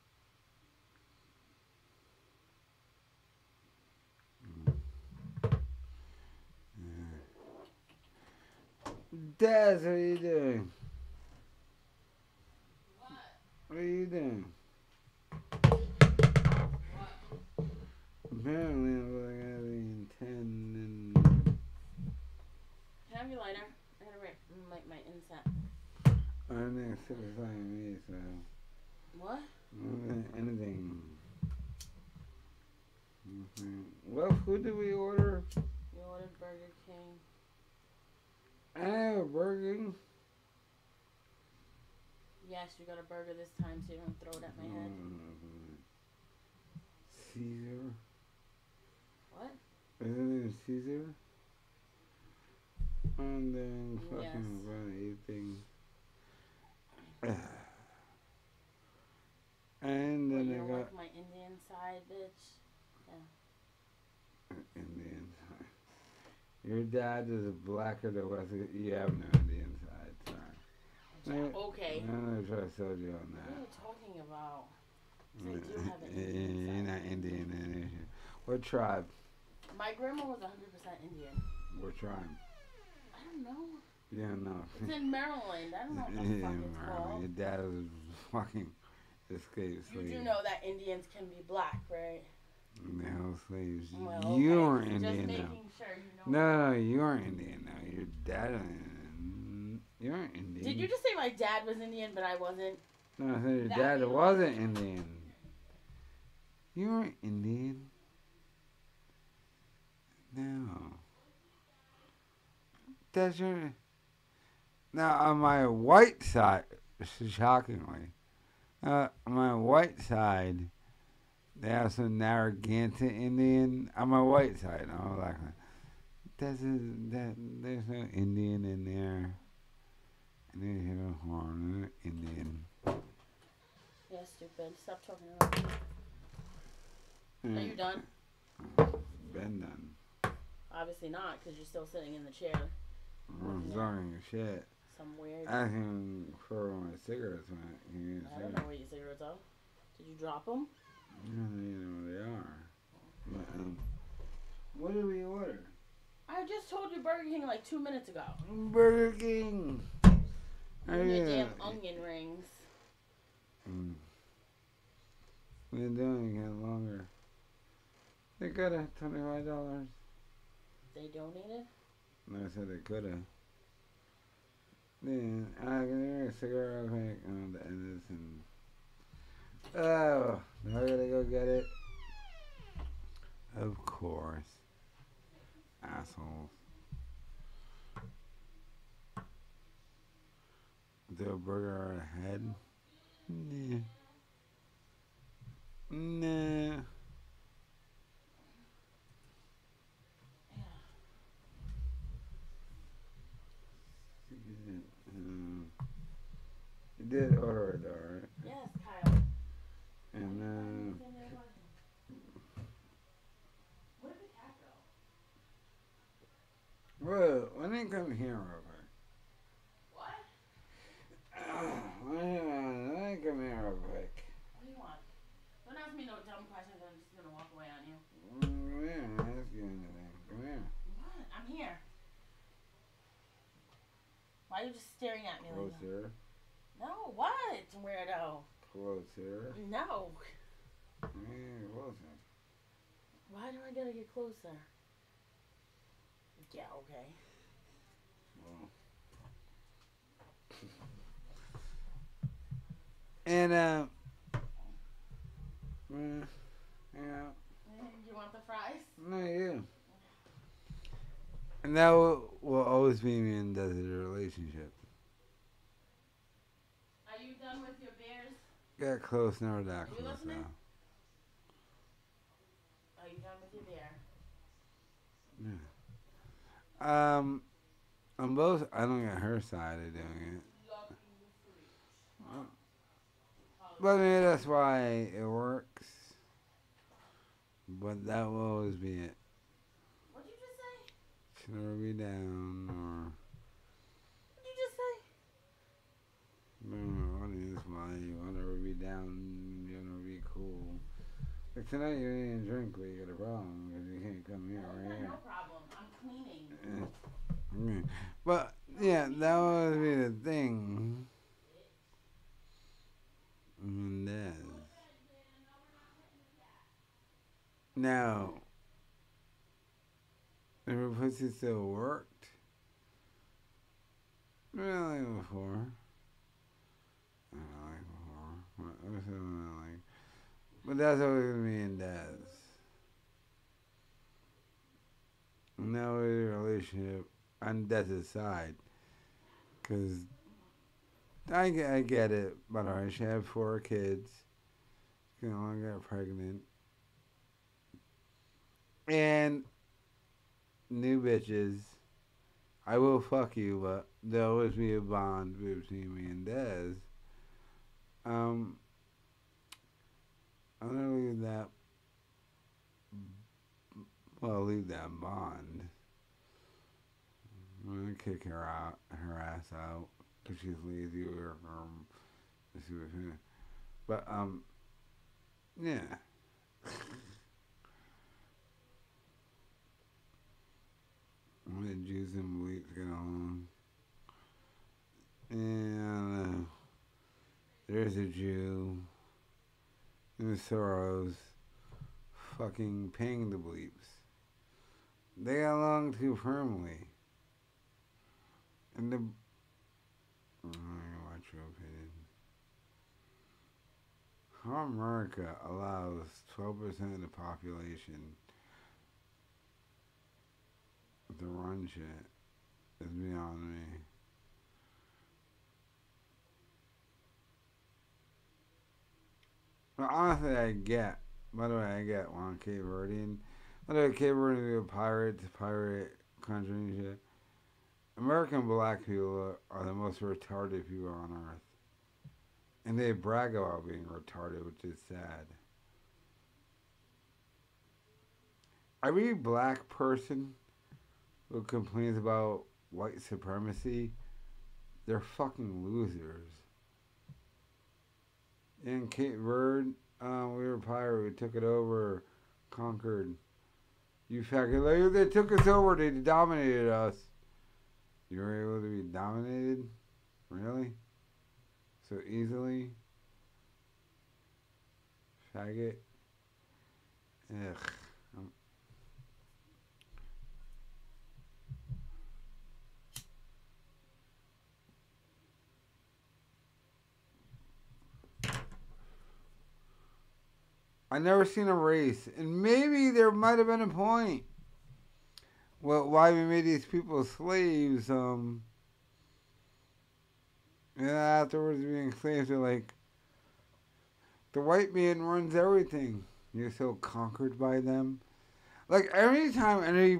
Daz, what are you doing? What are you doing? Apparently, I'm to be 10 and. Can I have your lighter? I gotta write like my inset. I don't think it's satisfying me, so. What? Okay, Anything. Mhm. What food did we order? You ordered Burger King. I have a Burger Yes, you got a burger this time, so you don't throw it at my head. Mm, Caesar. What? Isn't it Caesar? And then fucking Yes. things. And Well, then you I got like my Indian side, bitch. Yeah. Indian. Your dad is blacker than West. You have no Indian side. Sorry. Yeah, okay. I'm gonna try to sell you on that. What are you talking about? I do have an Yeah, Indian You're not Indian in What tribe? My grandma was 100% Indian. What tribe? I don't know. Yeah, no. It's in Maryland. I don't know what the fuck it's called. Your dad is fucking escaped You do know that Indians can be black, right? They slaves. Well, you okay, aren't just Indian now. sure you know. No, no, you aren't Indian now. Your dad. uh, You aren't Indian. Did you just say my dad was Indian, but I wasn't? No, I said your That dad wasn't Indian. You aren't Indian. No. That's your. Now, on my white side, shockingly, uh, on my white side, they have some Narragansett Indian. On my white side, I'm black. That's a, that. There's no Indian in there. They hit a horn Indian. Yeah, stupid. Stop talking about me. Are you mm. done? Been done. Obviously not, because you're still sitting in the chair. I'm talking shit. Some weird. Asking for where my cigarettes went. He I don't know where your cigarettes are. Did you drop them? I don't even know they are. But, um, what did we order? I just told you Burger King like two minutes ago. Burger King. And your damn onion rings. Mm. We're doing it longer. They got a twenty-five dollars. They donated? No, I said they could have. Then I can hear a cigarette real quick on the end of this and oh, now I gotta go get it. Of course, assholes. Do a burger ahead? Nah. Nah. Um, did order it, all right? Yes, Kyle. And then, Where did the cat well, when they come here quick. What? When they come here real quick. What do you want? Don't ask me no dumb questions. I'm just gonna walk away on you. Mm, come here, ask you anything. Come here. What? I'm here. Why are you just staring at me like that? No, what? Weirdo. Closer. No. Yeah, closer. Why do I gotta get closer? Yeah, okay. And, uh, mm, yeah. You want the fries? No, you. And that will, will always be me and Desi's relationship. Are you done with your beers? Got close, never that you close listening? though. Are you done with your beer? Yeah. Um, on both, I don't get her side of doing it. But maybe that's why it works. But that will always be it. What'd you just say? Should never be down or. What'd you just say? I don't what is why you want to be down, you want to be cool. Like tonight you didn't drink, but you got a problem because you can't come here right no problem. But yeah, that would be the thing. And now, if pussy still worked, really before. I like before. What, what's the one I like? But that's always be in Daz. And that was relationship on Daz's side. Because I, I get it, but I she had four kids. You know, I got pregnant. And new bitches. I will fuck you, but there'll always be a bond between me and Dez. Um, I'm gonna leave that. Well, leave that bond. I'm gonna kick her out, her ass out, cause she's lazy or um, see what's in. But um, yeah. I'm gonna Jews and bleeps get along. And uh, there's a Jew and Soros fucking paying the bleeps. They got along too firmly. And. I'm your opinion. How America allows 12% of the population to run shit is beyond me. But honestly, I get. By the way, I get one Cape Verdean. Way, Cape Verdean is a pirate, pirate country and shit. American black people are, the most retarded people on earth. And they brag about being retarded, which is sad. Every black person who complains about white supremacy, they're fucking losers. In Cape Verde, um, we were pirate. We took it over, conquered. You fucking they took us over. They dominated us. You were able to be dominated, really, so easily. Faggot. Ugh. Um, I never seen a race, and maybe there might have been a point. Well, why we made these people slaves? Um, and afterwards being slaves, they're like, the white man runs everything. You're so conquered by them. Like every time, any,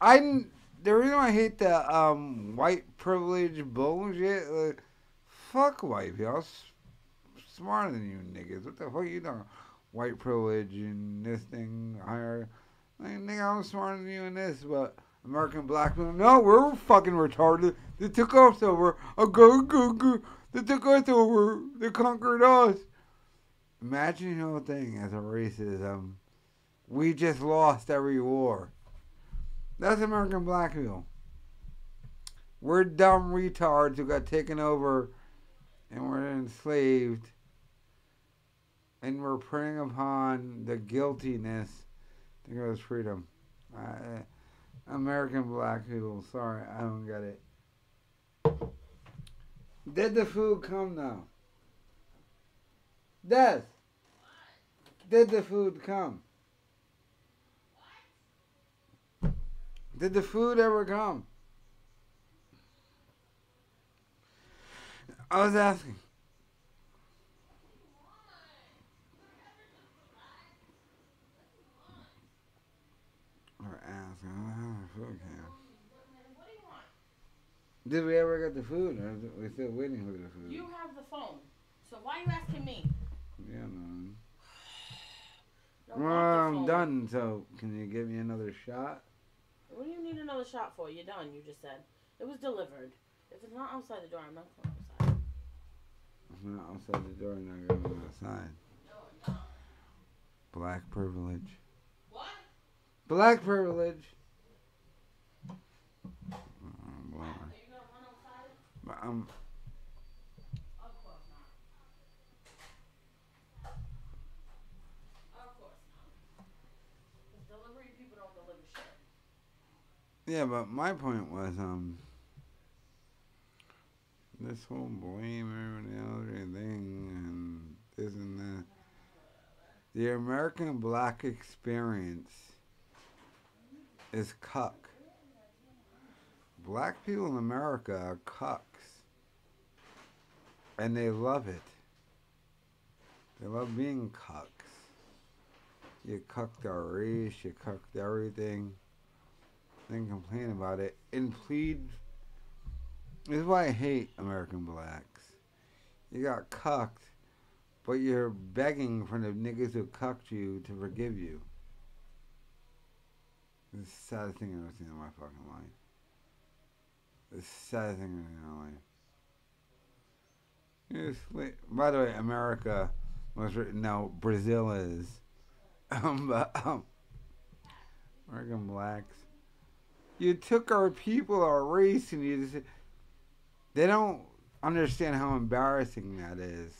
I the reason I hate the um white privilege bullshit. Like, fuck white people. I'm smarter than you niggas. What the fuck you doing? white privilege and this thing higher. Nigga, I'm smarter than you in this, but American black people, no, we're fucking retarded. They took us over. A go, go, go. They took us over. They conquered us. Imagine the whole thing as a racism. We just lost every war. That's American black people. We're dumb retards who got taken over and we're enslaved and we're preying upon the guiltiness that goes freedom. Uh, American black people, sorry, I don't get it. Did the food come now? Death. did the food come? Did the food ever come? I was asking. Or asking, oh, food came. Did we ever get the food? Or we still waiting for the food? You have the phone, so why are you asking me? Yeah, man. Well, I'm done. So, can you give me another shot? What do you need another shot for? You're done. You just said it was delivered. If it's not outside the door, I'm not going outside. If not outside the door, I'm not going outside. Black privilege. What? Black privilege. Oh, boy. But I'm. Of course not. 'Cause delivery people don't deliver shit. Yeah, but my point was, um, this whole blame everybody else thing and this and that. The American black experience is cuck. Black people in America are cucks. And they love it. They love being cucks. You cucked our race, you cucked everything then complain about it and plead. This is why I hate American blacks. You got cucked, but you're begging for the niggas who cucked you to forgive you. It's the saddest thing I've ever seen in my fucking life. The saddest thing I've ever seen in my life. Yes, by the way, America was written. No, Brazil is. Um, but, um, American blacks. You took our people, our race, and you just. They don't understand how embarrassing that is.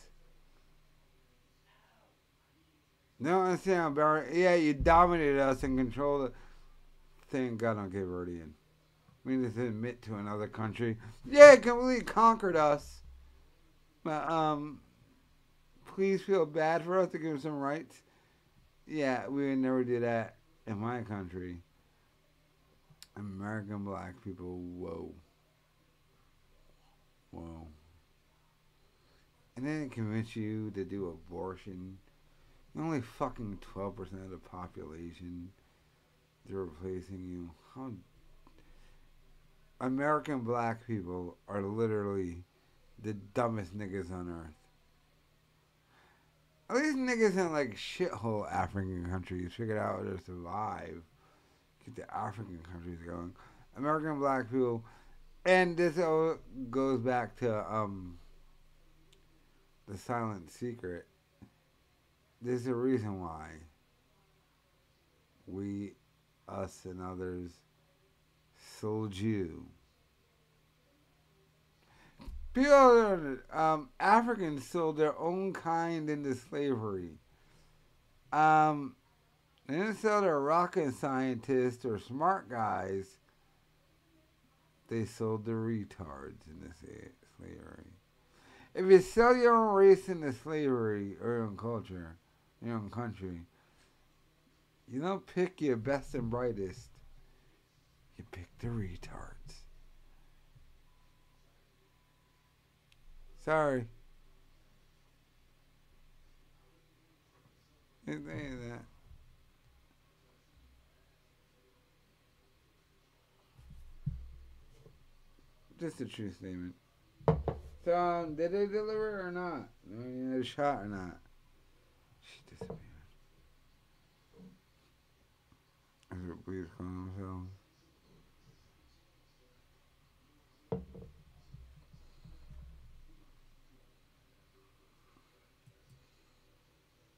They don't understand how embarrassing. Yeah, you dominated us and controlled it. Thank God I'm Cape Verdean. We need to admit to another country. Yeah, completely conquered us. But, um, please feel bad for us to give them some rights. Yeah, we would never do that in my country. American black people, whoa. Whoa. And then it convince you to do abortion. Only fucking 12% of the population they're replacing you. How American black people are literally the dumbest niggas on earth. At least niggas in like shithole African countries figured out how to survive. Keep the African countries going. American black people, and this all goes back to um the silent secret. There's a reason why we, us, and others sold you. People, um, Africans sold their own kind into slavery. Um, they didn't sell their rocket scientists or smart guys. They sold the retards into slavery. If you sell your own race into slavery or your own culture, your own country, you don't pick your best and brightest. You pick the retards. Sorry. Didn't think of that. Just a true statement. So, um, did they deliver or not? I mean, a shot or not? She disappeared. Is it please call themselves?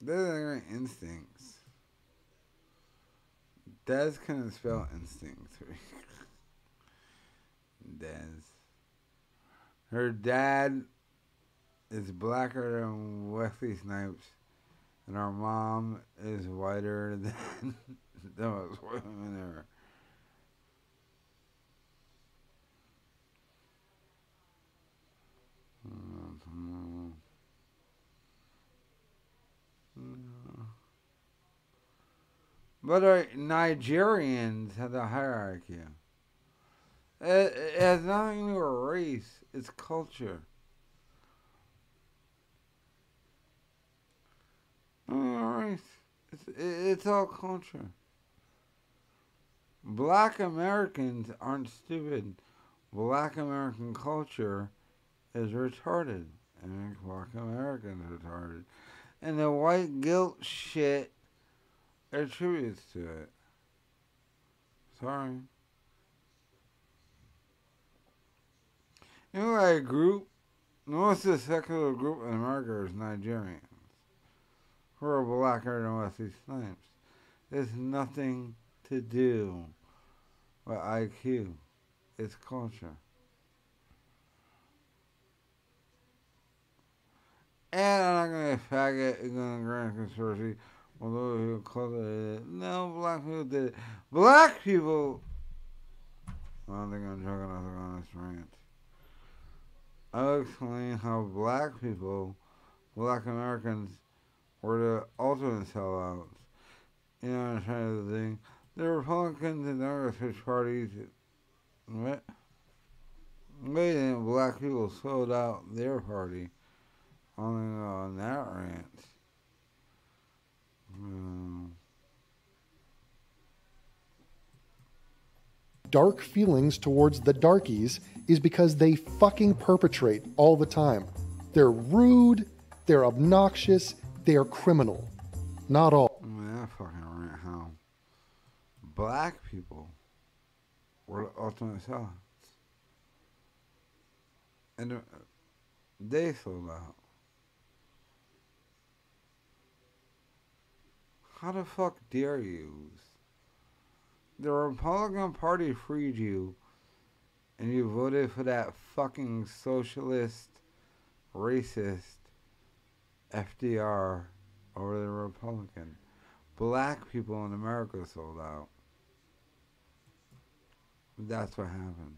They're like instincts. Des couldn't spell instincts. Des. Her dad is blacker than Wesley Snipes, and her mom is whiter than the most women ever. Hmm, hmm. But our Nigerians have the hierarchy. It, it has nothing to do with race. It's culture. race. It's, it's all culture. Black Americans aren't stupid. Black American culture is retarded. And black Americans retarded. And the white guilt shit attributes to it. Sorry. You know, like group, most of the secular group in America is Nigerians who are blacker than Wesley Snipes. It's nothing to do with IQ. It's culture. And I'm not going to faggot and going to grand conspiracy. Although cultivated it. Uh, no, black people did it. Black people. I don't think I'm joking on this rant. I'll explain how black people, black Americans, were the ultimate sellouts. You know what I'm trying to think? The Republicans and Democratic parties, what? Wait, black people sold out their party on, on that rant. Dark feelings towards the darkies is because they fucking perpetrate all the time. They're rude, they're obnoxious, they are criminal. Not all. Man, fucking rant how black people were the ultimate sellouts. And uh, they sold out. How the fuck dare you? The Republican Party freed you, and you voted for that fucking socialist, racist FDR over the Republican. Black people in America sold out. That's what happened.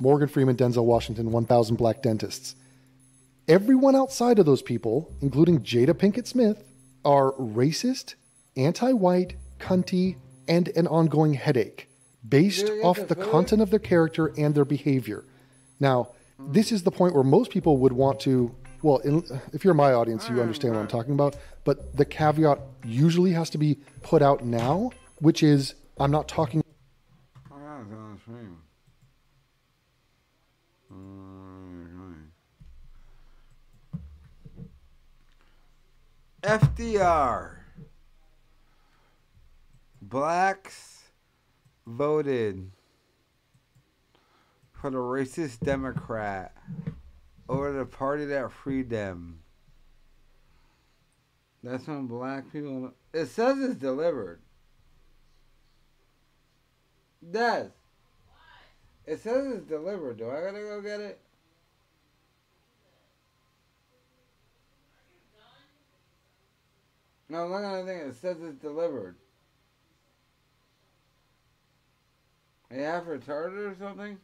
Morgan Freeman, Denzel Washington, 1,000 black dentists. Everyone outside of those people, including Jada Pinkett Smith, are racist, anti white, cunty, and an ongoing headache based off the content of their character and their behavior. Now, this is the point where most people would want to, well, in, if you're my audience, you understand what I'm talking about, but the caveat usually has to be put out now, which is I'm not talking. FDR. Blacks voted for the racist Democrat over the party that freed them. That's when black people. It says it's delivered. Does. It says it's delivered. Do I gotta go get it? No, I'm at the thing. It says it's delivered. You half retarded or something?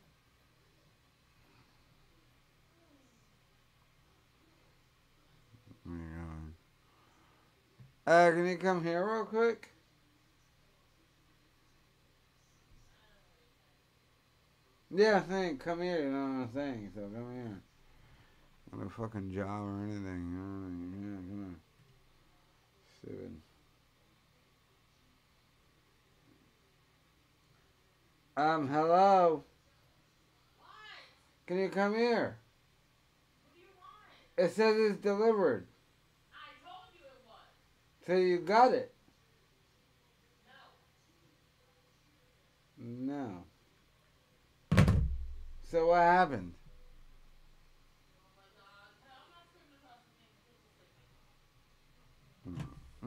Oh. Uh, can you come here real quick? Yeah, think. Come here, you know what I'm saying. So come here. Not a fucking job or anything. You know? Yeah, come. Stupid. Um, hello? Can you come here? It says it's delivered. I told you it was. So you got it? No. So what happened?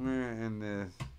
Gonna this.